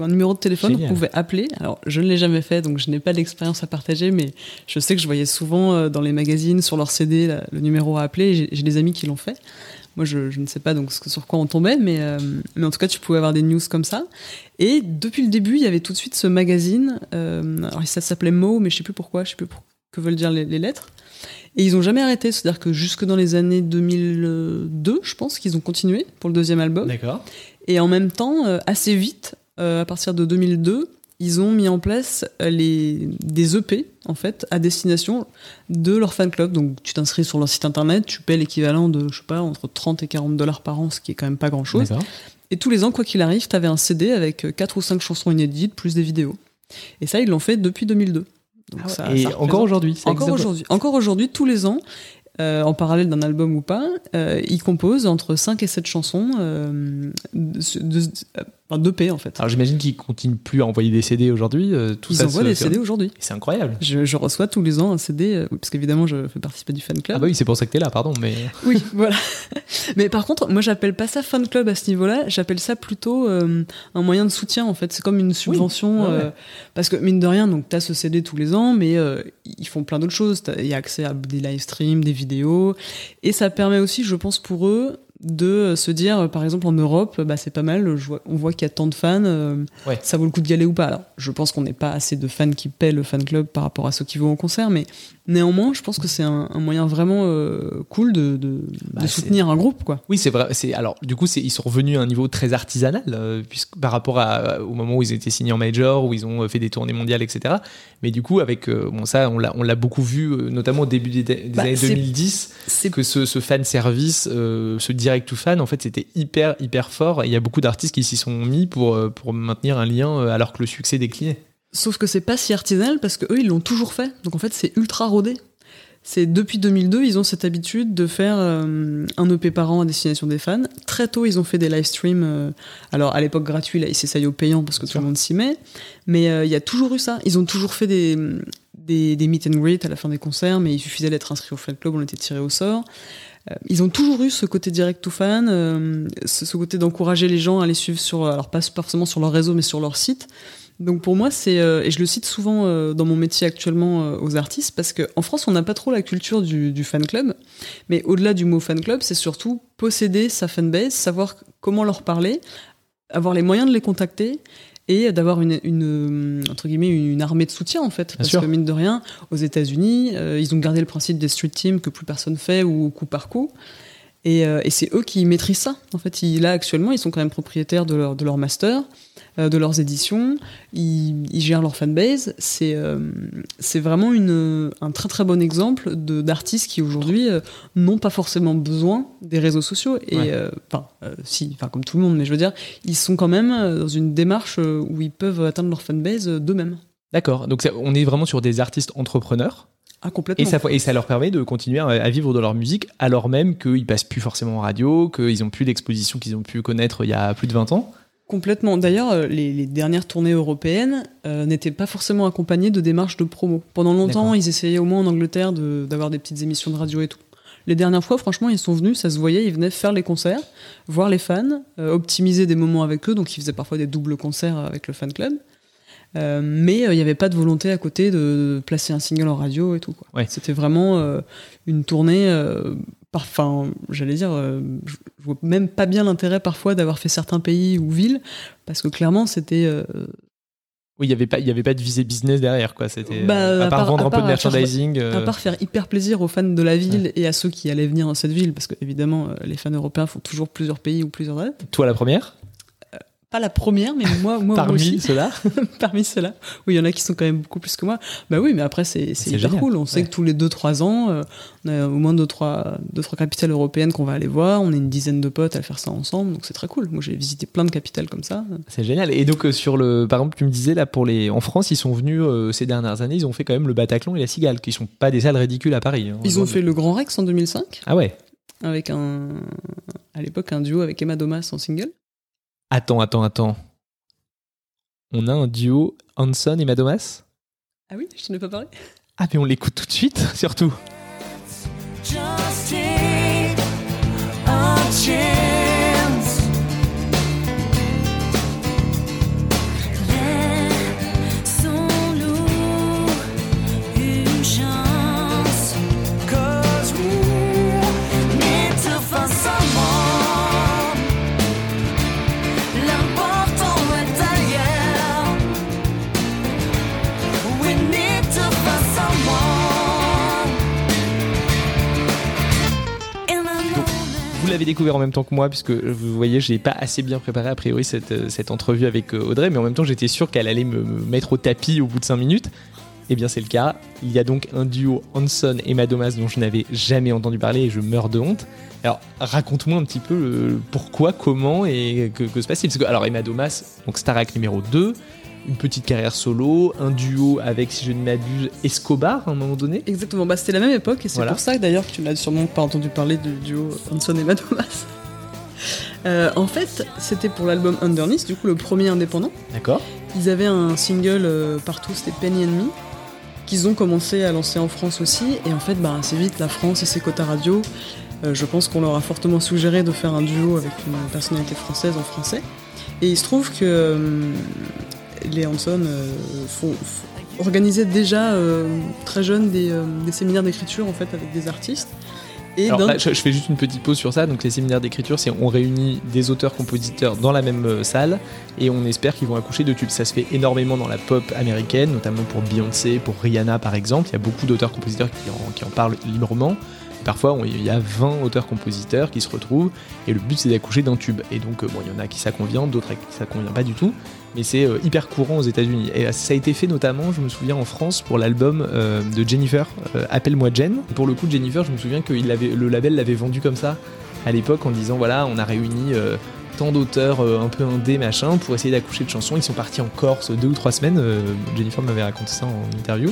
B: un numéro de téléphone qu'on pouvait appeler. Alors, je ne l'ai jamais fait, donc je n'ai pas d'expérience à partager, mais je sais que je voyais souvent euh, dans les magazines, sur leur CD, le numéro à appeler. J'ai des amis qui l'ont fait. Moi, je, ne sais pas donc sur quoi on tombait, mais, euh, mais en tout cas, tu pouvais avoir des news comme ça. Et depuis le début, il y avait tout de suite ce magazine. Euh, alors, ça s'appelait Mo, mais je sais plus pourquoi, je sais plus que veulent dire les, les lettres. Et ils ont jamais arrêté, c'est-à-dire que jusque dans les années 2002, je pense qu'ils ont continué pour le deuxième album.
A: D'accord.
B: Et en même temps, assez vite, euh, à partir de 2002, ils ont mis en place euh, les, des EP en fait à destination de leur fan club. Donc tu t'inscris sur leur site internet, tu paies l'équivalent de je sais pas entre 30 et 40 dollars par an, ce qui est quand même pas grand chose. Et tous les ans, quoi qu'il arrive, tu avais un CD avec 4 ou 5 chansons inédites plus des vidéos. Et ça, ils l'ont fait depuis 2002.
A: Ah et encore aujourd'hui.
B: Encore aujourd'hui. Encore aujourd'hui, tous les ans, euh, en parallèle d'un album ou pas, euh, il compose entre 5 et 7 chansons euh, de, enfin, d'EP en fait.
A: Alors j'imagine qu'il continue plus à envoyer des CD aujourd'hui. tout
B: Ils envoient des CD aujourd'hui.
A: C'est incroyable.
B: Je, je, reçois tous les ans un CD, parce qu'évidemment je fais participer du fan club.
A: Ah bah oui, c'est pour ça que t'es là, pardon. Mais... [laughs]
B: Oui, voilà. mais par contre, moi j'appelle pas ça fan club à ce niveau-là, j'appelle ça plutôt un moyen de soutien en fait. C'est comme une subvention. parce que mine de rien, donc t'as ce CD tous les ans, mais ils font plein d'autres choses. Il y a accès à des live streams, des vidéos et ça permet aussi, je pense, pour eux de se dire, par exemple en Europe, bah, c'est pas mal, on voit qu'il y a tant de fans, euh, ça vaut le coup d'y aller ou pas. Alors, je pense qu'on n'est pas assez de fans qui paient le fan club par rapport à ceux qui vont au concert, mais Néanmoins, je pense que c'est un, moyen vraiment euh, cool de, bah, soutenir un groupe, quoi.
A: Oui, c'est vrai. C'est alors du coup, ils sont revenus à un niveau très artisanal, euh, puisque par rapport à, au moment où ils étaient signés en major, où ils ont fait des tournées mondiales, etc. Mais du coup, avec euh, bon ça, on l'a, beaucoup vu, notamment au début des, bah, années 2010, c'est que ce, ce, fan service, ce direct to fan, en fait, c'était hyper hyper fort. Il y a beaucoup d'artistes qui s'y sont mis pour pour maintenir un lien, alors que le succès déclinait.
B: Sauf que c'est pas si artisanal parce que eux ils l'ont toujours fait. Donc en fait c'est ultra rodé. C'est depuis 2002 ils ont cette habitude de faire euh, un EP par an à destination des fans. Très tôt ils ont fait des live streams. Euh, alors à l'époque gratuit là ils s'essayent au payant parce que tout le monde s'y met. Mais euh, il y a toujours eu ça. Ils ont toujours fait des, des, des meet and greet à la fin des concerts, mais il suffisait d'être inscrit au fan club, on était tiré au sort. Ils ont toujours eu ce côté direct to fan, ce, côté d'encourager les gens à les suivre sur, alors pas forcément sur leur réseau, mais sur leur site. Donc pour moi, c'est euh, et je le cite souvent euh, dans mon métier actuellement euh, aux artistes parce qu'en France, on n'a pas trop la culture du, fan club, mais au-delà du mot fan club, c'est surtout posséder sa fanbase, savoir comment leur parler, avoir les moyens de les contacter et d'avoir une, entre guillemets une armée de soutien en fait. Parce que mine de rien aux États-Unis ils ont gardé le principe des street teams que plus personne fait ou coup par coup. Et, et c'est eux qui maîtrisent ça. En fait ils, là actuellement ils sont quand même propriétaires de leur de leur master. euh, de leurs éditions, ils, gèrent leur fanbase. C'est euh, c'est vraiment une, un très très bon exemple d'artistes qui aujourd'hui euh, n'ont pas forcément besoin des réseaux sociaux. Et enfin, si, enfin comme tout le monde, mais je veux dire, ils sont quand même dans une démarche où ils peuvent atteindre leur fanbase d'eux-mêmes.
A: D'accord. Donc on est vraiment sur des artistes entrepreneurs.
B: Ah, complètement.
A: Et ça, et ça leur permet de continuer à vivre de leur musique alors même qu'ils passent plus forcément en radio, qu'ils ont plus d'expositions qu'ils ont pu connaître il y a plus de 20 ans.
B: Complètement. D'ailleurs, euh, les, dernières tournées européennes euh, n'étaient pas forcément accompagnées de démarches de promo. Pendant longtemps, ils essayaient au moins en Angleterre d'avoir des petites émissions de radio et tout. Les dernières fois, franchement, ils sont venus, ça se voyait, ils venaient faire les concerts, voir les fans, euh, optimiser des moments avec eux, donc ils faisaient parfois des doubles concerts avec le fan club. Mais il n'y avait pas de volonté à côté de, placer un single en radio et tout. C'était vraiment une tournée enfin, j'allais dire, euh, je vois même pas bien l'intérêt parfois d'avoir fait certains pays ou villes, parce que clairement, c'était. Euh,
A: oui, il n'y avait, pas, y avait pas de visée business derrière, quoi. C'était bah, à, part vendre un peu de merchandising.
B: À part faire hyper plaisir aux fans de la ville et à ceux qui allaient venir dans cette ville, parce que évidemment, les fans européens font toujours plusieurs pays ou plusieurs dates.
A: Toi, la première?
B: Pas la première, mais moi, moi
A: Parmi
B: aussi.
A: ceux-là [laughs]
B: Parmi ceux-là. Oui, il y en a qui sont quand même beaucoup plus que moi. Bah oui, mais après, c'est c'est hyper
A: génial.
B: cool. On sait que tous les 2-3 ans, euh, on a au moins 2-3 deux, trois capitales européennes qu'on va aller voir. On est une dizaine de potes à faire ça ensemble, donc c'est très cool. Moi, j'ai visité plein de capitales comme ça.
A: C'est génial. Et donc, euh, sur le, par exemple, tu me disais là, pour les, en France, ils sont venus euh, ces dernières années, ils ont fait quand même le Bataclan et la Cigale, qui sont pas des salles ridicules à Paris. hein.
B: Ils ont fait le Grand Rex en 2005,
A: Ah ouais.
B: avec un, à l'époque, un duo avec Emma Domas en single.
A: Attends, attends, attends. On a un duo Hanson et Madomas?
B: Ah oui, je t'en ai pas parlé
A: Ah, mais on l'écoute tout de suite, [laughs] surtout.
C: Just
A: découvert en même temps que moi, puisque vous voyez, j'ai pas assez bien préparé a priori cette, euh, entrevue avec euh, Audrey, mais en même temps, j'étais sûr qu'elle allait me, me mettre au tapis au bout de 5 minutes. Eh bien, c'est le cas. Il y a donc un duo Hanson et Madomas dont je n'avais jamais entendu parler et je meurs de honte. Alors, raconte-moi un petit peu le pourquoi, comment et que, que se passe-t-il? Parce que, alors, Emma Domas, donc Starac numéro 2, une petite carrière solo, un duo avec, si je ne m'abuse, Escobar à un moment donné.
B: Exactement, bah, c'était la même époque et c'est
A: Voilà.
B: pour ça d'ailleurs que tu n'as sûrement pas entendu parler du duo Hanson et Madomas. [laughs] Euh, en fait, c'était pour l'album Underneath, du coup le premier indépendant.
A: D'accord
B: Ils avaient un single euh, partout, c'était Penny and Me, qu'ils ont commencé à lancer en France aussi. Et en fait, bah, assez vite, la France et ses quotas radio, euh, je pense qu'on leur a fortement suggéré de faire un duo avec une personnalité française en français. Et il se trouve que euh, les Hanson euh, font, organisaient déjà euh, très jeunes des, euh, des séminaires d'écriture en fait avec des artistes. Et
A: Alors
B: d'un-
A: là, je, fais juste une petite pause sur ça. Donc les séminaires d'écriture, c'est on réunit des auteurs-compositeurs dans la même salle et on espère qu'ils vont accoucher de tubes. Ça se fait énormément dans la pop américaine, notamment pour Beyoncé, pour Rihanna par exemple. Il y a beaucoup d'auteurs-compositeurs qui en, qui en parlent librement. Parfois, il y a 20 auteurs-compositeurs qui se retrouvent et le but c'est d'accoucher d'un tube. Et donc, euh, bon, il y en a qui ça convient, d'autres à qui ça convient pas du tout. Mais c'est euh, hyper courant aux États-Unis. Et ça a été fait notamment, je me souviens, en France pour l'album euh, de Jennifer, Appelle-moi Jen. Pour le coup, Jennifer, je me souviens que le label l'avait vendu comme ça à l'époque en disant voilà, on a réuni tant d'auteurs un peu indé machin pour essayer d'accoucher de chansons. Ils sont partis en Corse deux ou trois semaines. Jennifer m'avait raconté ça en interview.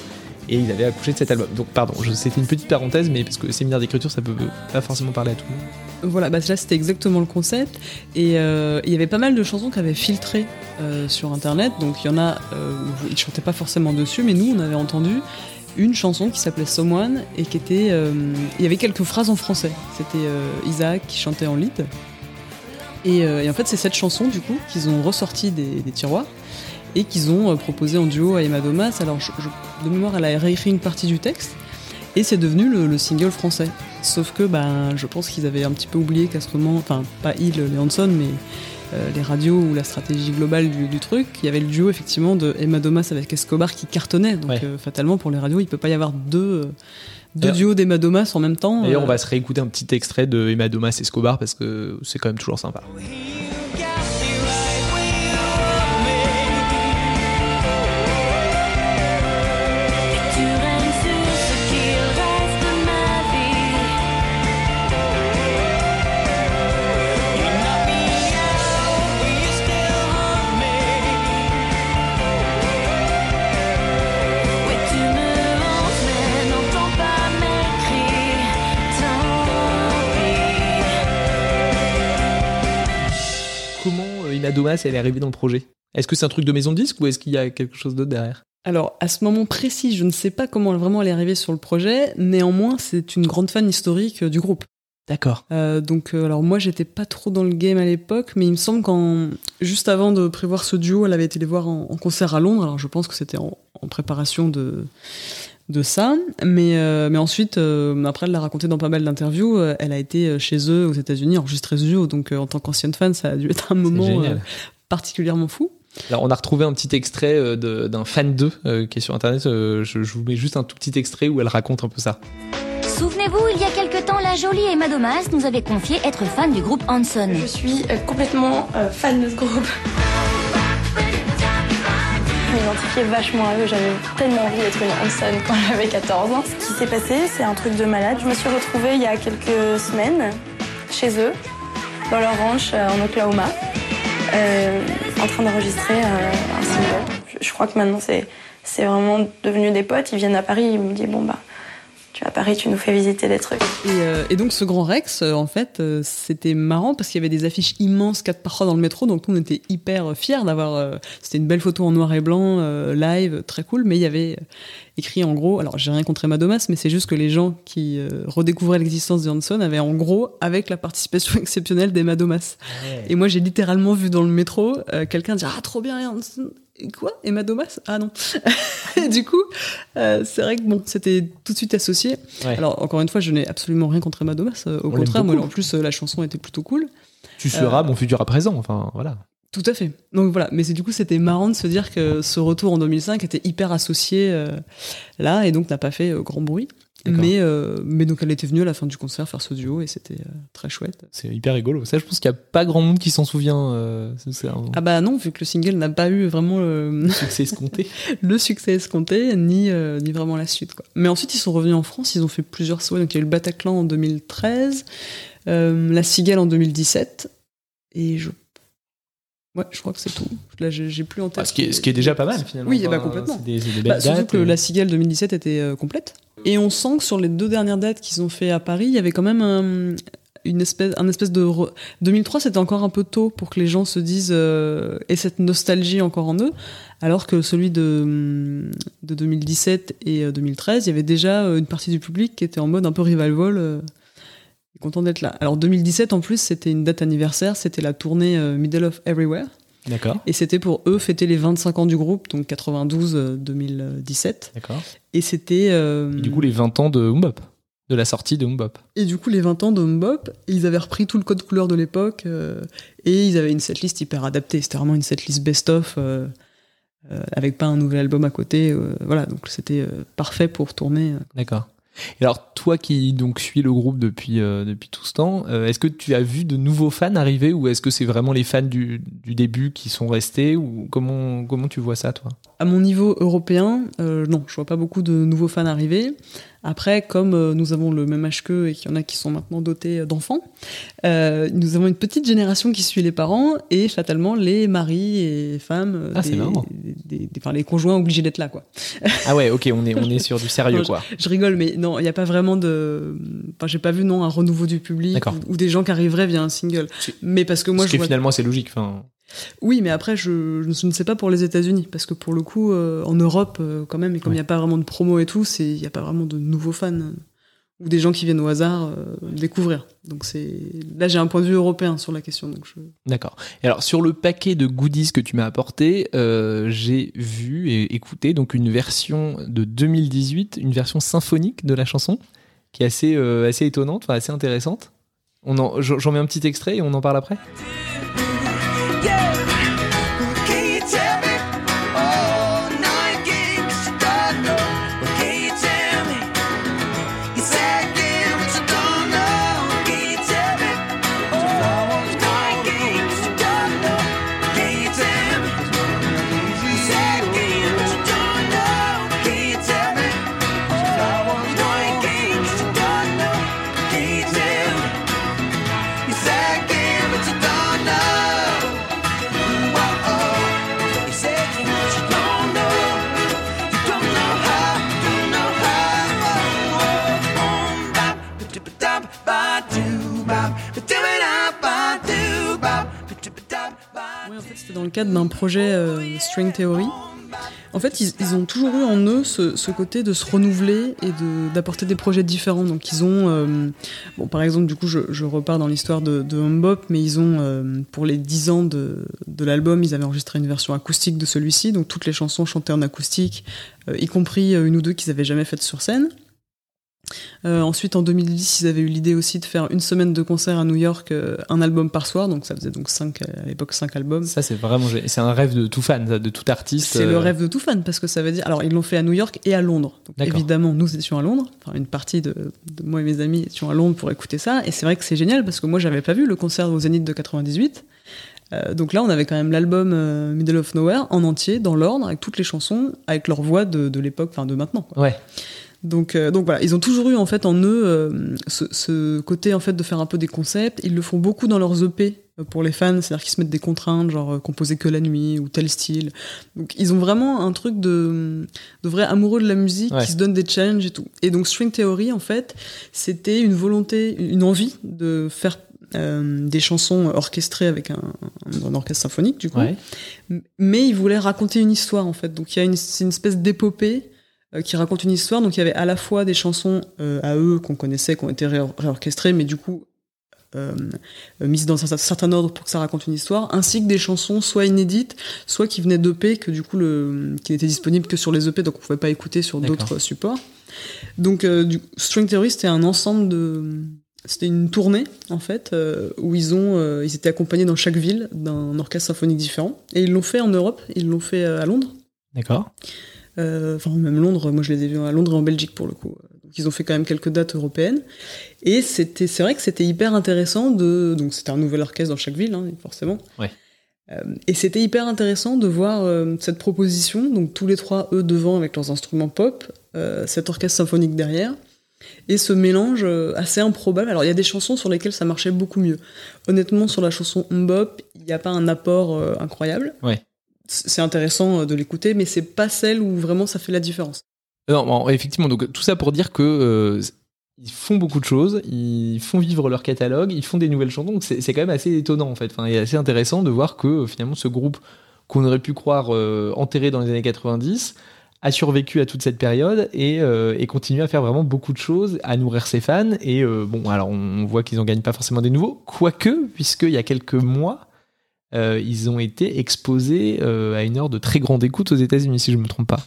A: Et ils avaient accouché de cet album. Donc, pardon, c'était une petite parenthèse, mais parce que séminaire d'écriture, ça peut pas forcément parler à tout le monde.
B: Voilà, bah là c'était exactement le concept. Et euh, il y avait pas mal de chansons qui avaient filtré euh, sur internet. Donc il y en a, euh, où ils chantaient pas forcément dessus, mais nous on avait entendu une chanson qui s'appelait Someone et qui était. euh, il y avait quelques phrases en français. C'était Isaac qui chantait en lead. Et, en fait, c'est cette chanson du coup qu'ils ont ressorti des tiroirs et qu'ils ont euh, proposé en duo à Emma Domas. Alors, je- je- de mémoire, elle a réécrit une partie du texte et c'est devenu le, le single français. Sauf que ben, je pense qu'ils avaient un petit peu oublié qu'à ce moment, enfin pas ils, les Hanson, mais euh, les radios ou la stratégie globale du, du truc, il y avait le duo effectivement de Emma Domas avec Escobar qui cartonnait. Donc
A: Ouais.
B: euh, fatalement pour les radios, il peut pas y avoir deux, euh, deux duos d'Emma Domas en même temps.
A: D'ailleurs,
B: euh,
A: on va se réécouter un petit extrait de Emma Domas Escobar parce que c'est quand même toujours sympa.
C: You
A: Emma Domas elle est arrivée dans le projet Est-ce que c'est un truc de maison de disque ou est-ce qu'il y a quelque chose d'autre derrière?
B: Alors, à ce moment précis, je ne sais pas comment vraiment elle est arrivée sur le projet. Néanmoins, c'est une grande fan historique euh, du groupe.
A: D'accord.
B: Euh, donc, euh, alors moi, j'étais pas trop dans le game à l'époque, mais il me semble qu'en juste avant de prévoir ce duo, elle avait été les voir en, en concert à Londres. Alors, je pense que c'était en, en préparation de de ça, mais euh, mais ensuite, euh, après, elle l'a raconté dans pas mal d'interviews. euh, elle a été chez eux aux États-Unis enregistrer ce duo, donc euh, en tant qu'ancienne fan, ça a dû être un moment euh, particulièrement fou.
A: Alors, on a retrouvé un petit extrait euh, de- d'un fan 2 euh, qui est sur internet. Euh, je, je vous mets juste un tout petit extrait où elle raconte un peu ça.
D: Souvenez-vous, il y a quelque temps, la jolie Emma Domas nous avait confié être fan du groupe Hanson.
E: Je suis euh, complètement euh, fan de ce groupe. M'identifiais vachement à eux. J'avais tellement envie d'être une Hanson quand j'avais 14 ans. Ce qui s'est passé, c'est un truc de malade. Je me suis retrouvée il y a quelques semaines chez eux, dans leur ranch euh, en Oklahoma, euh, en train d'enregistrer euh, un single. Je, crois que maintenant, c'est vraiment devenu des potes. Ils viennent à Paris, ils me disent Bon, bah, tu es à Paris, tu nous fais visiter des trucs.
B: Et, euh, et donc ce grand Rex, euh, en fait, euh, c'était marrant parce qu'il y avait des affiches immenses 4 par 3 dans le métro, donc nous on était hyper fiers d'avoir. euh, c'était une belle photo en noir et blanc, euh, live, très cool, mais il y avait euh, écrit en gros. Alors j'ai rien contre Emma Domas, mais c'est juste que les gens qui euh, redécouvraient l'existence de Hanson avaient en gros avec la participation [laughs] exceptionnelle d'Emma Domas. Et moi j'ai littéralement vu dans le métro euh, quelqu'un dire ah trop bien Hanson. Et Quoi? Emma Domas Ah non. Et [laughs] du coup, euh, c'est vrai que bon, c'était tout de suite associé.
A: Ouais.
B: Alors, encore une fois, je n'ai absolument rien contre Emma Domas. euh, au
A: On
B: contraire, moi, en plus, euh, la chanson était plutôt cool.
A: Tu seras mon futur à présent, enfin voilà.
B: Tout à fait. Donc voilà. Mais c'est du coup, c'était marrant de se dire que ce retour en 2005 était hyper associé là et donc n'a pas fait grand bruit. Mais, euh, mais donc, elle était venue à la fin du concert faire ce duo et c'était euh, très chouette.
A: C'est hyper rigolo. Ça, je pense qu'il n'y a pas grand monde qui s'en souvient. euh, un
B: Ah bah non, vu que le single n'a pas eu vraiment le,
A: succès escompté. [laughs]
B: le succès escompté, ni, ni vraiment la suite. Quoi. Mais ensuite, ils sont revenus en France, ils ont fait plusieurs soirées. Donc il y a eu le Bataclan en 2013, euh, la Cigale en 2017, et je. Ouais, je crois que c'est tout. Là, j'ai plus en tête.
A: Ah, ce, qui est, ce qui est déjà pas mal finalement.
B: Oui, bah,
A: Enfin,
B: complètement.
A: C'est des, des
B: Bah, surtout que la Cigale 2017 était complète. Et on sent que sur les deux dernières dates qu'ils ont fait à Paris, il y avait quand même un, une espèce, un espèce de. re- 2003, c'était encore un peu tôt pour que les gens se disent. euh, et cette nostalgie encore en eux. Alors que celui de, hum, de 2017 et euh, 2013, il y avait déjà euh, une partie du public qui était en mode un peu revival. euh, content d'être là. Alors 2017 en plus, c'était une date anniversaire, c'était la tournée euh, Middle of Everywhere.
A: D'accord.
B: Et c'était pour eux fêter les 25 ans du groupe, donc 92-2017.
A: D'accord.
B: Et c'était. euh,
A: Du coup, les 20 ans de Mbop. De la sortie de Mbop.
B: et du coup, les 20 ans de Mbop, ils avaient repris tout le code couleur de l'époque euh, et ils avaient une setlist hyper adaptée. C'était vraiment une setlist best-of euh, euh, avec pas un nouvel album à côté. euh, voilà, donc c'était euh, parfait pour tourner. euh.
A: D'accord. Et alors, toi qui donc suis le groupe depuis, euh, depuis tout ce temps, euh, est-ce que tu as vu de nouveaux fans arriver ou est-ce que c'est vraiment les fans du, du début qui sont restés ou comment, comment tu vois ça, toi?
B: À mon niveau européen, euh, non, je vois pas beaucoup de nouveaux fans arriver. Après, comme euh, nous avons le même âge qu'eux et qu'il y en a qui sont maintenant dotés d'enfants, euh, nous avons une petite génération qui suit les parents et fatalement les maris et femmes, euh,
A: Ah, c'est
B: des, des- des- enfin, les conjoints obligés d'être là. quoi.
A: Ah ouais, ok, on est, on est sur du [laughs] sérieux,
B: Non,
A: quoi.
B: Je rigole, mais non, il n'y a pas vraiment de. Enfin, j'ai pas vu non un renouveau du public ou, ou des gens qui arriveraient via un single.
A: C'est-
B: Mais parce que moi,
A: Ce
B: je
A: qui est
B: vois
A: finalement assez logique. Enfin,
B: oui, mais après, je, je ne sais pas pour les États-Unis, parce que pour le coup, euh, en Europe, euh, quand même, et comme il n'y a pas vraiment de promo et tout, il n'y a pas vraiment de nouveaux fans euh, ou des gens qui viennent au hasard euh, découvrir. Donc c'est là, j'ai un point de vue européen sur la question. Donc je...
A: D'accord. Et alors sur le paquet de goodies que tu m'as apporté, j'ai vu et écouté donc une version de 2018, une version symphonique de la chanson, qui est assez assez étonnante, enfin assez intéressante. On j'en mets un petit extrait et on en parle après.
C: Yeah.
B: Cadre d'un projet euh, String Theory. En fait, ils, ont toujours eu en eux ce, côté de se renouveler et d'apporter des projets différents. Donc, ils ont, euh, par exemple, du coup, je, repars dans l'histoire de, Humbop, mais ils ont, euh, pour les 10 ans de, l'album, ils avaient enregistré une version acoustique de celui-ci, donc toutes les chansons chantées en acoustique, y compris une ou deux qu'ils avaient jamais faites sur scène. Euh, ensuite, en 2010, ils avaient eu l'idée aussi de faire une semaine de concert à New York, euh, un album par soir, donc ça faisait donc cinq, à l'époque 5 albums.
A: Ça c'est vraiment c'est un rêve de tout fan, de tout artiste.
B: C'est le
A: euh,
B: rêve de tout fan parce que ça veut dire. Alors, ils l'ont fait à New York et à Londres. Donc, évidemment, nous étions à Londres. Enfin, une partie de, de moi et mes amis étions à Londres pour écouter ça. Et c'est vrai que c'est génial parce que moi, j'avais pas vu le concert au Zénith de 98. Euh, donc là, on avait quand même l'album euh, Middle of Nowhere en entier, dans l'ordre, avec toutes les chansons, avec leur voix de, de l'époque, enfin de maintenant. quoi.
A: Ouais.
B: Donc, euh, donc voilà, ils ont toujours eu en fait en eux euh, ce, ce côté en fait de faire un peu des concepts. Ils le font beaucoup dans leurs EP euh, pour les fans, c'est-à-dire qu'ils se mettent des contraintes, genre euh, composer que la nuit ou tel style. Donc ils ont vraiment un truc de, de vrai amoureux de la musique
A: Ouais.
B: qui se donne des challenges et tout. Et donc String Theory en fait, c'était une volonté, une envie de faire euh, des chansons orchestrées avec un, un orchestre symphonique du coup
A: Ouais.
B: mais il voulait raconter une histoire en fait. Donc il y a une, c'est une espèce d'épopée qui raconte une histoire. Donc il y avait à la fois des chansons euh, à eux qu'on connaissait, qui ont été ré- réorchestrées, mais du coup euh, euh, mises dans un cer- certain ordre pour que ça raconte une histoire, ainsi que des chansons soit inédites, soit qui venaient d'EP, que du coup le, qui n'étaient disponibles que sur les EP, donc on pouvait pas écouter sur d'autres supports. Donc euh, du String Theory c'était un ensemble de c'était une tournée en fait euh, où ils ont euh, ils étaient accompagnés dans chaque ville d'un orchestre symphonique différent et ils l'ont fait en Europe ils l'ont fait euh, à Londres
A: D'accord.
B: Euh, enfin même Londres moi je les ai vus à Londres et en Belgique pour le coup donc ils ont fait quand même quelques dates européennes et c'était c'est vrai que c'était hyper intéressant de donc c'était un nouvel orchestre dans chaque ville hein, forcément
A: Ouais.
B: Euh, et c'était hyper intéressant de voir euh, cette proposition donc tous les trois eux devant avec leurs instruments pop cet orchestre symphonique derrière et ce mélange assez improbable. Alors il y a des chansons sur lesquelles ça marchait beaucoup mieux. Honnêtement, sur la chanson Mbop, il n'y a pas un apport euh, incroyable.
A: Ouais.
B: C'est intéressant euh, de l'écouter, mais c'est pas celle où vraiment ça fait la différence.
A: Non, effectivement, donc tout ça pour dire que euh, ils font beaucoup de choses, ils font vivre leur catalogue, ils font des nouvelles chansons. C'est quand même assez étonnant en fait. Et assez intéressant de voir que euh, finalement ce groupe qu'on aurait pu croire enterré dans les années 90 a survécu à toute cette période et, et continue à faire vraiment beaucoup de choses, à nourrir ses fans. Et bon, alors on voit qu'ils n'en gagnent pas forcément des nouveaux, quoique, puisqu'il y a quelques mois, euh, ils ont été exposés euh, à une heure de très grande écoute aux États-Unis, si je ne me trompe pas.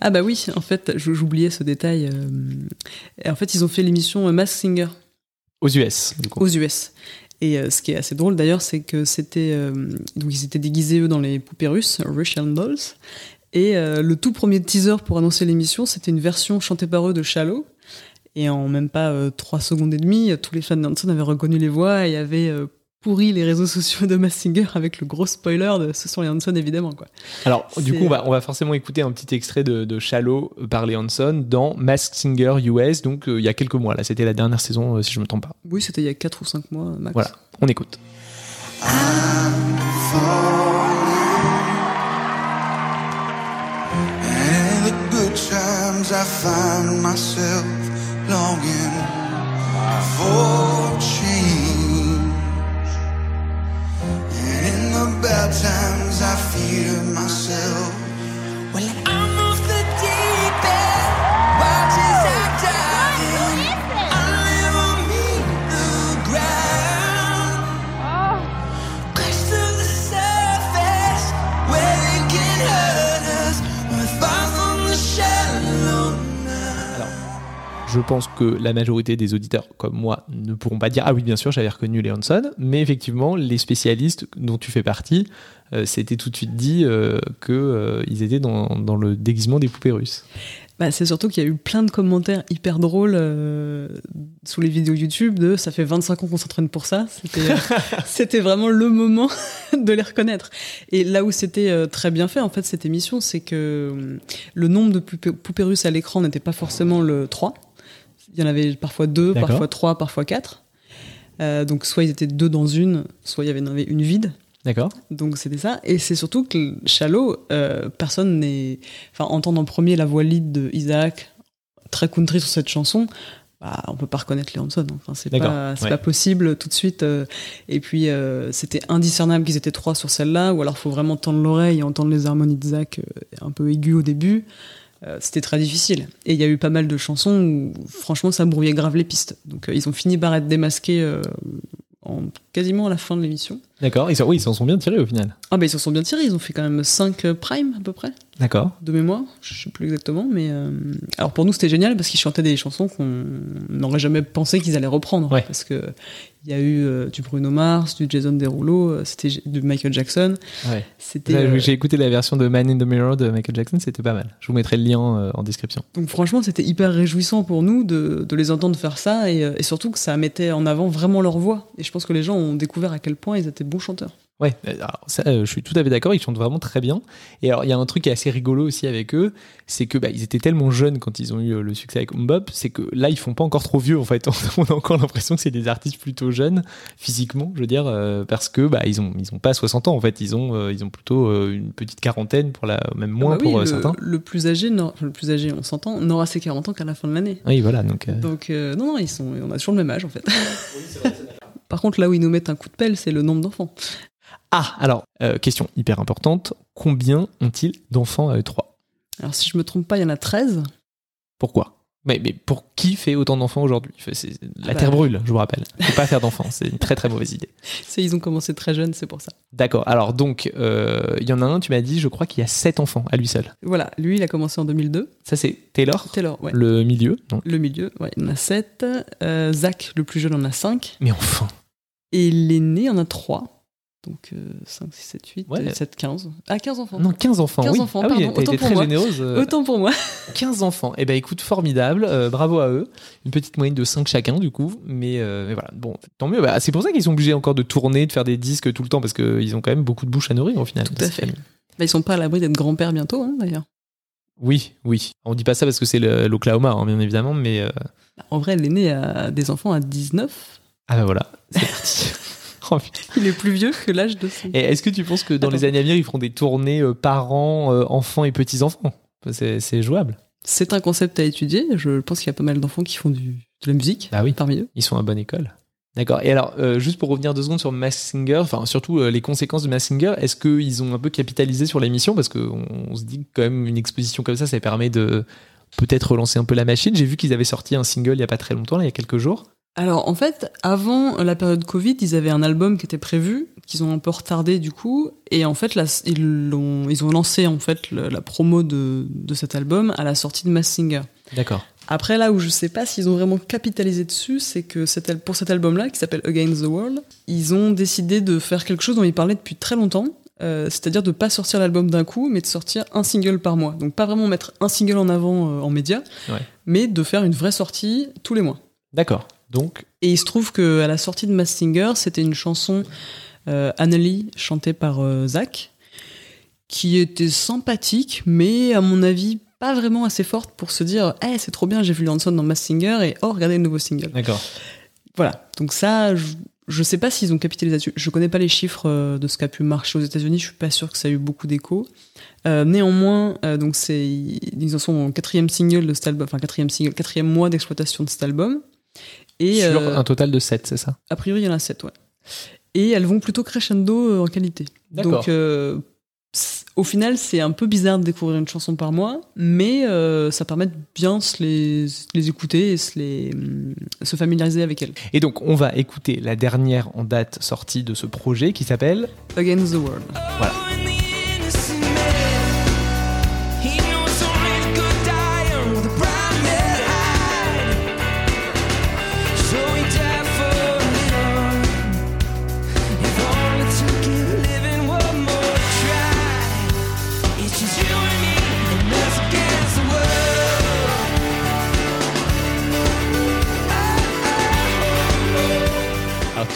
B: Ah bah oui, en fait, j'oubliais ce détail. euh, en fait, ils ont fait l'émission Mask Singer
A: Aux US, du coup.
B: aux US. Et ce qui est assez drôle d'ailleurs, c'est que c'était donc ils étaient déguisés eux dans les poupées russes, Russian Dolls. Et le tout premier teaser pour annoncer l'émission, c'était une version chantée par eux de Shallow. Et en même pas euh, trois secondes et demie, tous les fans d'Hanson avaient reconnu les voix et avaient euh, pourri les réseaux sociaux de Mask Singer avec le gros spoiler de ce sont les Hanson évidemment quoi.
A: Alors, du coup, on va, on va forcément écouter un petit extrait de, de Shallow par les Hanson dans Masked Singer US, donc euh, il y a quelques mois. Là, c'était la dernière saison, euh, si je ne me trompe pas.
B: Oui, c'était il y a 4 ou 5 mois max.
A: Voilà, on écoute.
F: Times, I fear myself. Well, I'm
A: Je pense que la majorité des auditeurs, comme moi, ne pourront pas dire Ah oui, bien sûr, j'avais reconnu les Hanson, mais effectivement, les spécialistes dont tu fais partie, euh, c'était tout de suite dit euh, qu'ils étaient dans, dans le déguisement des poupées russes.
B: Bah, c'est surtout qu'il y a eu plein de commentaires hyper drôles euh, sous les vidéos YouTube de ça fait 25 ans qu'on s'entraîne pour ça. C'était, euh, [laughs] c'était vraiment le moment [laughs] de les reconnaître. Et là où c'était euh, très bien fait, en fait, cette émission, c'est que euh, le nombre de poupées, poupées russes à l'écran n'était pas forcément le 3. Il y en avait parfois deux, parfois trois, parfois quatre. Euh, donc soit ils étaient deux dans une, soit il y avait- il y en avait une vide.
A: D'accord
B: Donc c'était ça. Et c'est surtout que Shallow, euh, personne n'est. Enfin, entendre en premier la voix lead de Isaac, très country sur cette chanson, bah, on peut pas reconnaître les Hanson. Enfin, c'est
A: D'accord,
B: pas,
A: ouais.
B: pas possible tout de suite. euh. et puis euh, c'était indiscernable qu'ils étaient trois sur celle-là, ou alors faut vraiment tendre l'oreille et entendre les harmonies de Zach euh, un peu aiguës au début. Euh, c'était très difficile. Et il y a eu pas mal de chansons où, franchement, ça brouillait grave les pistes. Donc, euh, ils ont fini par être démasqués euh, en, quasiment à la fin de l'émission.
A: D'accord, ils s'en- oui, ils s'en sont bien tirés au final.
B: Ah bah ils s'en sont bien tirés, ils ont fait quand même 5 prime à peu près,
A: D'accord.
B: de mémoire, je sais plus exactement, mais... euh, Alors pour nous c'était génial parce qu'ils chantaient des chansons qu'on n'aurait jamais pensé qu'ils allaient reprendre,
A: Ouais.
B: parce que il y a eu euh, du Bruno Mars, du Jason Derulo, euh, c'était du Michael Jackson,
A: Ouais.
B: c'était... Euh,
A: J'ai écouté la version de Man in the Mirror de Michael Jackson, c'était pas mal. Je vous mettrai le lien euh, en description.
B: Donc franchement c'était hyper réjouissant pour nous de, de les entendre faire ça, et, euh, et surtout que ça mettait en avant vraiment leur voix, et je pense que les gens ont découvert à quel point ils étaient bons chanteurs.
A: Ouais, alors ça, euh, je suis tout à fait d'accord, ils chantent vraiment très bien. Et alors, il y a un truc qui est assez rigolo aussi avec eux, c'est que bah, ils étaient tellement jeunes quand ils ont eu euh, le succès avec Mbop, c'est que là, ils font pas encore trop vieux en fait. [laughs] On a encore l'impression que c'est des artistes plutôt jeunes, physiquement, je veux dire, euh, parce que bah, ils ont ils ont pas 60 ans en fait, ils ont euh, ils ont plutôt euh, une petite quarantaine pour la même moins
B: Ah bah oui,
A: pour
B: le,
A: certains.
B: le plus âgé, enfin, le plus âgé, on s'entend, n'aura ses 40 ans qu'à la fin de l'année.
A: Oui, voilà, donc euh,
B: Donc euh, non, non, ils sont, on a toujours le même âge en fait. Par contre, là où ils nous mettent un coup de pelle, c'est le nombre d'enfants.
A: Ah, alors, euh, question hyper importante. Combien ont-ils d'enfants à eux trois?
B: Alors si je me trompe pas, il y en a 13.
A: Pourquoi? Mais, mais pour qui fait autant d'enfants aujourd'hui? La
B: Ah bah.
A: terre brûle, je vous rappelle. Faut pas faire d'enfants, c'est une très très mauvaise idée. [laughs]
B: Ils ont commencé très jeunes, c'est pour ça.
A: D'accord, alors donc, euh, il y en a un, tu m'as dit, je crois qu'il y a sept enfants à lui seul.
B: Voilà, lui, il a commencé en 2002.
A: Ça, c'est Taylor,
B: Taylor, ouais.
A: le milieu. Non?
B: Le milieu, ouais, il en a 7. Zach, le plus jeune, en a 5.
A: Mais enfin,
B: Et l'aîné en a 3. Donc euh, 5, 6, 7, 8,
A: Ouais.
B: 7, 15. Ah, 15 enfants.
A: non, 15 enfants.
B: 15
A: oui.
B: enfants,
A: ah oui,
B: pardon,
A: t'as
B: autant
A: été
B: pour
A: très
B: moi.
A: généreuse. euh,
B: Autant pour moi. [laughs]
A: 15 enfants. Eh ben écoute, formidable. euh, bravo à eux. Une petite moyenne de 5 chacun, du coup. Mais, euh, mais voilà, bon, tant mieux. Bah, c'est pour ça qu'ils sont obligés encore de tourner, de faire des disques tout le temps, parce qu'ils ont quand même beaucoup de bouches à nourrir au final.
B: Tout à fait. Bah, ils sont pas à l'abri d'être grands-pères bientôt, hein, d'ailleurs.
A: Oui, oui. On dit pas ça parce que c'est l'Oklahoma, hein, bien évidemment, mais. euh,
B: En vrai, l'aîné a des enfants à 19.
A: Ah bah voilà, c'est [laughs] parti. [laughs]
B: Il est plus vieux que l'âge de son.
A: et est-ce que tu penses que dans
B: Attends.
A: les années à venir, ils feront des tournées euh, parents, euh, enfants et petits-enfants? C'est c'est jouable.
B: C'est un concept à étudier. Je pense qu'il y a pas mal d'enfants qui font du, de la musique
A: Bah oui.
B: parmi eux.
A: Ils sont à bonne école. D'accord. Et alors, euh, juste pour revenir deux secondes sur Mass Singer, enfin surtout euh, les conséquences de Mass Singer, est-ce qu'ils ont un peu capitalisé sur l'émission? Parce qu'on on se dit que quand même une exposition comme ça, ça permet de peut-être relancer un peu la machine. J'ai vu qu'ils avaient sorti un single il y a pas très longtemps, là, il y a quelques jours.
B: Alors en fait, avant la période Covid, ils avaient un album qui était prévu, qu'ils ont un peu retardé du coup, et en fait là, ils, l'ont- ils ont lancé en fait le- la promo de, de cet album à la sortie de Mass Singer.
A: D'accord.
B: Après là où je sais pas s'ils ont vraiment capitalisé dessus, c'est que cet pour cet album-là, qui s'appelle Against the World, ils ont décidé de faire quelque chose dont ils parlaient depuis très longtemps, euh, c'est-à-dire de pas sortir l'album d'un coup, mais de sortir un single par mois. Donc pas vraiment mettre un single en avant euh, en média,
A: Ouais.
B: mais de faire une vraie sortie tous les mois.
A: D'accord. Donc,
B: Et il se trouve qu'à la sortie de Mass Singer, c'était une chanson euh, Annalie chantée par euh, Zach, qui était sympathique, mais à mon avis pas vraiment assez forte pour se dire Eh, c'est trop bien, j'ai vu Hanson dans Mass Singer et oh, regardez le nouveau single.
A: d'accord.
B: Voilà, donc ça, je, je sais pas s'ils ont capitalisé là-dessus. Je connais pas les chiffres euh, de ce qui a pu marcher aux États-Unis, je suis pas sûr que ça a eu beaucoup d'écho. Euh, néanmoins, euh, donc c'est ils en sont au quatrième single de cet album, enfin quatrième single, quatrième mois d'exploitation de cet album. Et
A: Sur
B: euh,
A: un total de 7, c'est ça
B: a priori, il y en a 7, ouais. Et elles vont plutôt crescendo euh, en qualité.
A: D'accord.
B: Donc, euh, au final, c'est un peu bizarre de découvrir une chanson par mois, mais euh, ça permet de bien se les, les écouter et se, les, hum, se familiariser avec elles.
A: Et donc, on va écouter la dernière en date sortie de ce projet qui s'appelle
B: Against the World.
A: Voilà.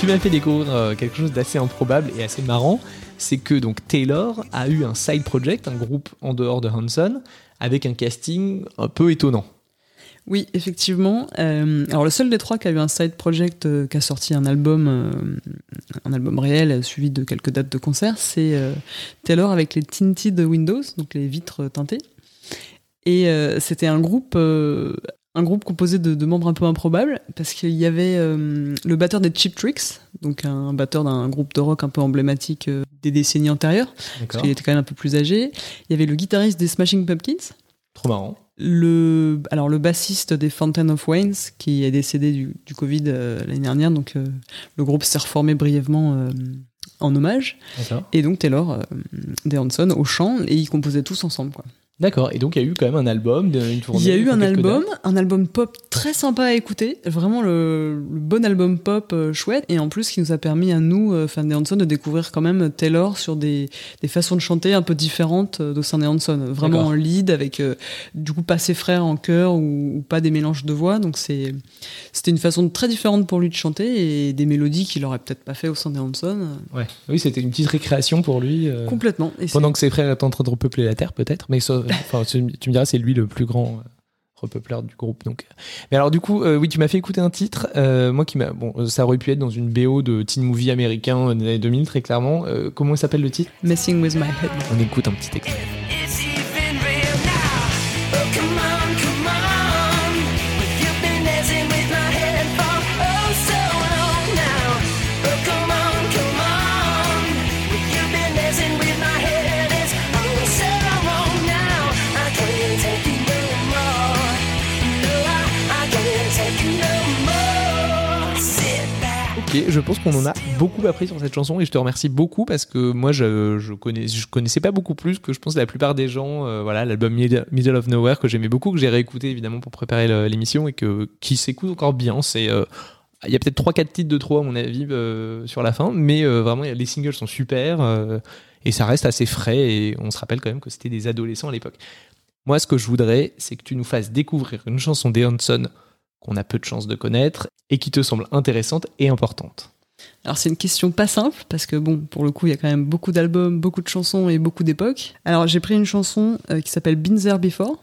A: M'as fait découvrir euh, quelque chose d'assez improbable et assez marrant. C'est que donc Taylor a eu un side project, un groupe en dehors de Hanson, avec un casting un peu étonnant.
B: Oui, effectivement. Euh, alors, le seul des trois qui a eu un side project euh, qui a sorti un album, euh, un album réel suivi de quelques dates de concert, c'est Taylor avec les Tinted Windows, donc les vitres teintées. Et c'était un groupe, un groupe composé de, de membres un peu improbables, parce qu'il y avait euh, le batteur des Cheap Tricks, donc un batteur d'un groupe de rock un peu emblématique euh, des décennies antérieures, parce qu'il était quand même un peu plus âgé. Il y avait le guitariste des Smashing Pumpkins,
A: Trop marrant.
B: le, alors le bassiste des Fountain of Waynes qui est décédé du, du Covid euh, l'année dernière, donc le groupe s'est reformé brièvement en hommage. Et donc Taylor, des Hanson au chant, et ils composaient tous ensemble. Quoi.
C: D'accord, et donc il y a eu quand même un album, de- une tournée.
B: Il y a eu un album,
C: dates.
B: un album pop très sympa à écouter, vraiment le, le bon album pop euh, chouette, et en plus qui nous a permis à nous, euh, fans des Hanson, de découvrir quand même Taylor sur des, des façons de chanter un peu différentes euh, sein des Hanson, vraiment en lead avec euh, du coup pas ses frères en chœur ou, ou pas des mélanges de voix, donc c'est c'était une façon très différente pour lui de chanter et des mélodies qu'il aurait peut-être pas fait au sein des Hanson,
C: Ouais. Oui, c'était une petite récréation pour lui.
B: complètement. Et
C: pendant que ses frères étaient en train de repeupler la Terre, peut-être. Mais ça- [laughs] enfin, tu tu me diras, c'est lui le plus grand euh, repeupleur du groupe. Donc. Mais alors, du coup, euh, oui, tu m'as fait écouter un titre. euh, moi qui m'a. Bon, ça aurait pu être dans une BO de teen movie américain des années 2000, très clairement. Euh, comment s'appelle le titre?
B: Messing with my head.
C: On écoute un petit extrait. Je pense qu'on en a beaucoup appris sur cette chanson et je te remercie beaucoup parce que moi je, je, connais, je connaissais pas beaucoup plus que je pense la plupart des gens. euh, voilà, l'album Mid- Middle of Nowhere que j'aimais beaucoup, que j'ai réécouté évidemment pour préparer l'émission et que, qui s'écoute encore bien. C'est. euh, il y a peut-être 3-4 titres de trop à mon avis euh, sur la fin, mais vraiment les singles sont super et ça reste assez frais et on se rappelle quand même que c'était des adolescents à l'époque. Moi, ce que je voudrais, c'est que tu nous fasses découvrir une chanson des Hanson qu'on a peu de chance de connaître et qui te semble intéressante et importante.
B: Alors c'est une question pas simple parce que bon pour le coup il y a quand même beaucoup d'albums, beaucoup de chansons et beaucoup d'époques. Alors j'ai pris une chanson euh, qui s'appelle Been There Before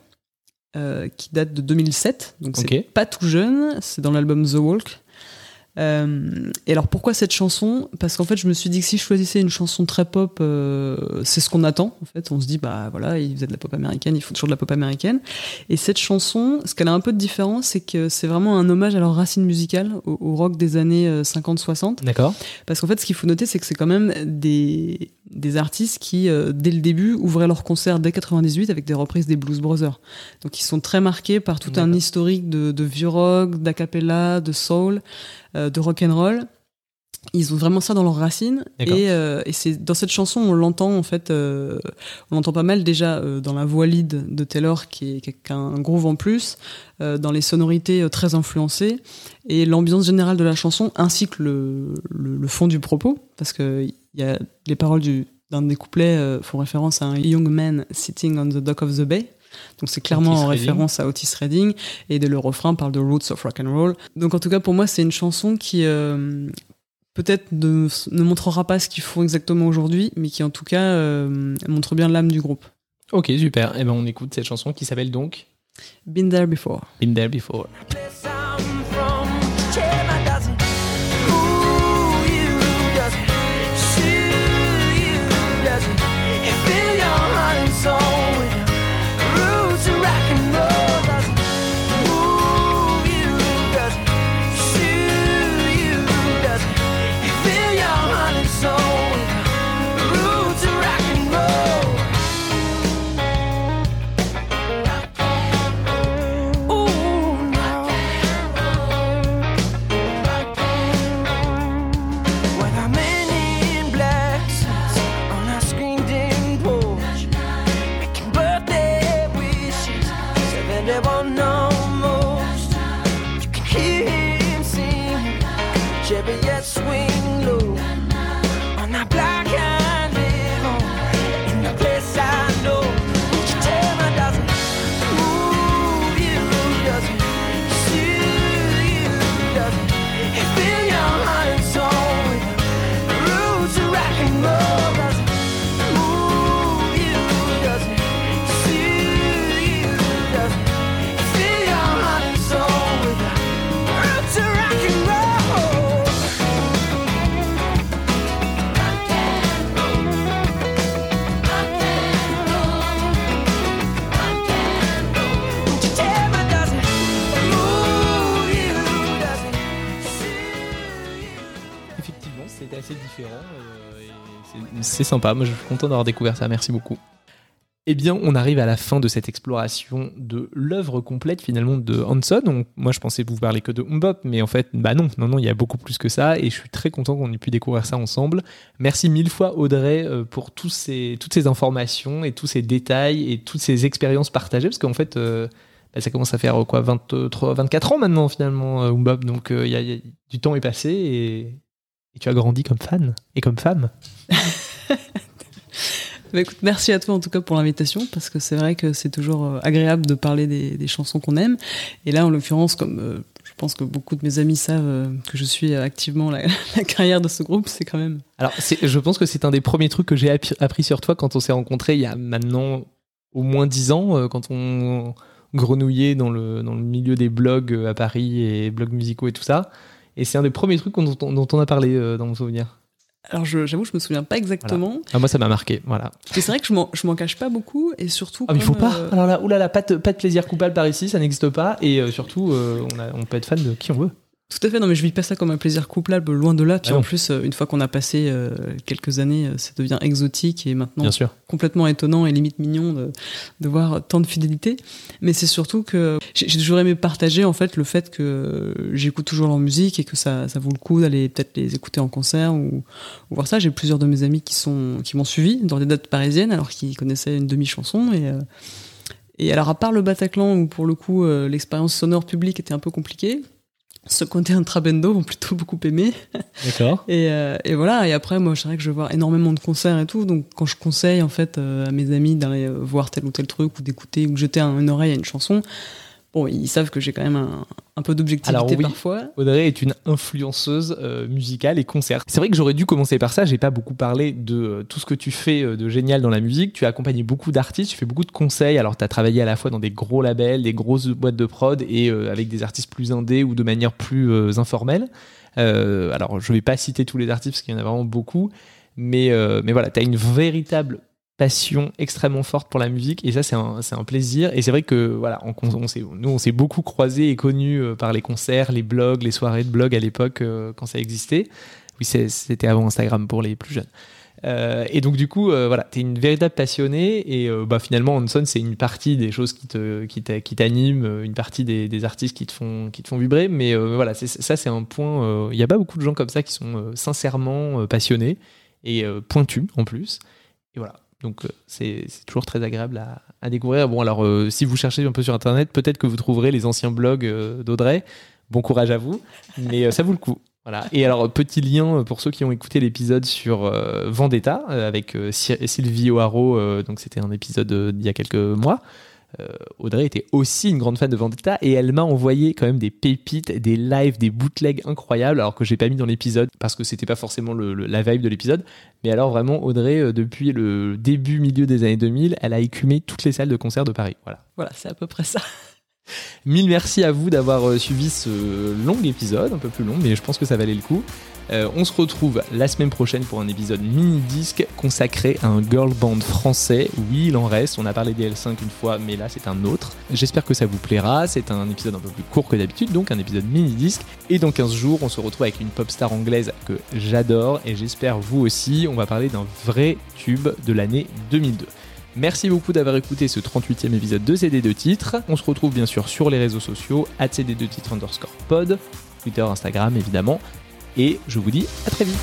B: euh, qui date de 2007 donc c'est pas tout jeune, c'est dans l'album The Walk. Euh, et alors pourquoi cette chanson? Parce qu'en fait je me suis dit que si je choisissais une chanson très pop, euh, c'est ce qu'on attend. En fait on se dit bah voilà ils faisaient de la pop américaine, ils font toujours de la pop américaine. Et cette chanson, ce qu'elle a un peu de différent, c'est que c'est vraiment un hommage à leurs racines musicales, au, au rock des années euh, 50-60.
C: D'accord
B: Parce qu'en fait, ce qu'il faut noter, c'est que c'est quand même des, des artistes qui, euh, dès le début, ouvraient leurs concerts dès 98 avec des reprises des Blues Brothers. Donc, ils sont très marqués par tout un historique de, de vieux rock, d'acapella, de soul, euh, de rock and roll. Ils ont vraiment ça dans leurs racines. Et, euh, et c'est dans cette chanson, on l'entend en fait, on l'entend pas mal déjà dans la voix lead de Taylor, qui est, qui a un groove en plus, dans les sonorités très influencées et l'ambiance générale de la chanson ainsi que le, le, le fond du propos parce que il y a les paroles du d'un des couplets euh, font référence à un young man sitting on the dock of the bay donc c'est clairement
C: Otis
B: en
C: Redding.
B: référence à Otis Redding et de le refrain parle de roots of rock and roll donc en tout cas pour moi c'est une chanson qui euh, peut-être ne, ne montrera pas ce qu'ils font exactement aujourd'hui mais qui en tout cas euh, montre bien l'âme du groupe
C: Ok, super. Et ben on écoute cette chanson qui s'appelle donc
B: Been There Before
C: Been There Before. C'est- sympa. Moi, je suis content d'avoir découvert ça. Merci beaucoup.
A: Eh bien, on arrive à la fin de cette exploration de l'œuvre complète finalement de Hanson. Donc, moi, je pensais vous parler que de Umbop, mais en fait, bah non, non, non, il y a beaucoup plus que ça, et je suis très content qu'on ait pu découvrir ça ensemble. Merci mille fois Audrey euh, pour tous ces, toutes ces informations et tous ces détails et toutes ces expériences partagées, parce qu'en fait, euh, bah, ça commence à faire euh, quoi, 23, 24 ans maintenant finalement, Umbop. Donc, du temps est passé et tu as grandi comme fan et comme femme. [laughs] [laughs]
B: Bah, écoute, merci à toi en tout cas pour l'invitation, parce que c'est vrai que c'est toujours euh, agréable de parler des, chansons qu'on aime. Et là, en l'occurrence, comme euh, je pense que beaucoup de mes amis savent euh, que je suis activement la, [laughs] carrière de ce groupe, c'est quand même.
A: Alors, je pense que c'est un des premiers trucs que j'ai appris- sur toi quand on s'est rencontrés il y a maintenant au moins 10 ans, quand on grenouillait dans le, milieu des blogs à Paris et blogs musicaux et tout ça. Et c'est un des premiers trucs dont, on- a parlé dans mon souvenir.
B: Alors je- j'avoue, je me souviens pas exactement.
A: Ah, moi, ça m'a marqué. Voilà.
B: Mais c'est vrai que je m'en- je m'en cache pas beaucoup, et surtout.
A: Ah, mais il faut pas.
B: euh,
A: Alors là, oulala, pas de, pas de plaisir coupable par ici, ça n'existe pas. Et euh, surtout, euh, on, a- on peut être fan de qui on veut.
B: Tout à fait, non mais je vis pas ça comme un plaisir couplable, loin de là. Puis
A: Ah
B: en plus, euh, une fois qu'on a passé euh, quelques années, euh, ça devient exotique et maintenant complètement étonnant et limite mignon de, de voir tant de fidélité. Mais c'est surtout que j'ai j'ai toujours aimé partager en fait le fait que j'écoute toujours leur musique et que ça, ça vaut le coup d'aller peut-être les écouter en concert ou, ou voir ça. J'ai plusieurs de mes amis qui sont qui m'ont suivi dans des dates parisiennes alors qu'ils connaissaient une demi-chanson et euh, et alors à part le Bataclan où pour le coup euh, l'expérience sonore publique était un peu compliquée. Ce côté intrabendo ont plutôt beaucoup aimé.
A: D'accord. [laughs]
B: Et, euh, et voilà, et après, moi, c'est vrai que je vais voir énormément de concerts et tout, donc quand je conseille, en fait, euh, à mes amis d'aller euh, voir tel ou tel truc, ou d'écouter, ou de jeter un- une oreille à une chanson, bon, ils savent que j'ai quand même un, un peu d'objectivité
A: oui.
B: parfois.
A: Audrey est une influenceuse euh, musicale et concert. C'est vrai que j'aurais dû commencer par ça. J'ai pas beaucoup parlé de euh, tout ce que tu fais euh, de génial dans la musique. Tu as accompagné beaucoup d'artistes, tu fais beaucoup de conseils. Alors, tu as travaillé à la fois dans des gros labels, des grosses boîtes de prod et avec des artistes plus indés ou de manière plus informelle. Alors, je vais pas citer tous les artistes parce qu'il y en a vraiment beaucoup. Mais, mais voilà, tu as une véritable passion extrêmement forte pour la musique et ça c'est un, un plaisir. Et c'est vrai que voilà on, nous on s'est beaucoup croisés et connus euh, par les concerts les blogs les soirées de blog à l'époque euh, quand ça existait. Oui c'était avant Instagram pour les plus jeunes. Euh, et donc du coup euh, voilà t'es une véritable passionnée et euh, bah, finalement Hanson c'est une partie des choses qui te qui t'a- qui t'animent une partie des, des artistes qui te font qui te font vibrer. Mais voilà ça c'est un point il n'y a pas beaucoup de gens comme ça qui sont sincèrement passionnés et pointus en plus. Et voilà donc euh, c'est toujours très agréable à, découvrir. Bon alors euh, si vous cherchez un peu sur internet, peut-être que vous trouverez les anciens blogs euh, d'Audrey. Bon courage à vous, mais ça vaut le coup. Voilà. Et alors petit lien pour ceux qui ont écouté l'épisode sur Vendetta avec Sy- Sylvie O'Haraud, donc c'était un épisode d'il y a quelques mois. Euh, Audrey était aussi une grande fan de Vendetta et elle m'a envoyé quand même des pépites, des lives, des bootlegs incroyables, alors que j'ai pas mis dans l'épisode parce que c'était pas forcément le- le- la vibe de l'épisode. Mais alors vraiment, Audrey, euh, depuis le début, milieu des années 2000, elle a écumé toutes les salles de concert de Paris. Voilà.
B: Voilà, c'est à peu près ça.
A: Mille merci à vous d'avoir euh, suivi ce long épisode, un peu plus long, mais je pense que ça valait le coup. Euh, on se retrouve la semaine prochaine pour un épisode mini-disque consacré à un girl band français. Oui, il en reste. On a parlé des L5 une fois, mais là, c'est un autre. J'espère que ça vous plaira. C'est un épisode un peu plus court que d'habitude, donc un épisode mini-disque. Et dans 15 jours, on se retrouve avec une pop star anglaise que j'adore et j'espère vous aussi. On va parler d'un vrai tube de l'année 2002. Merci beaucoup d'avoir écouté ce 38e épisode de CD2 titres. On se retrouve bien sûr sur les réseaux sociaux, CD2 titres underscore pod, Twitter, Instagram évidemment. Et je vous dis à très vite.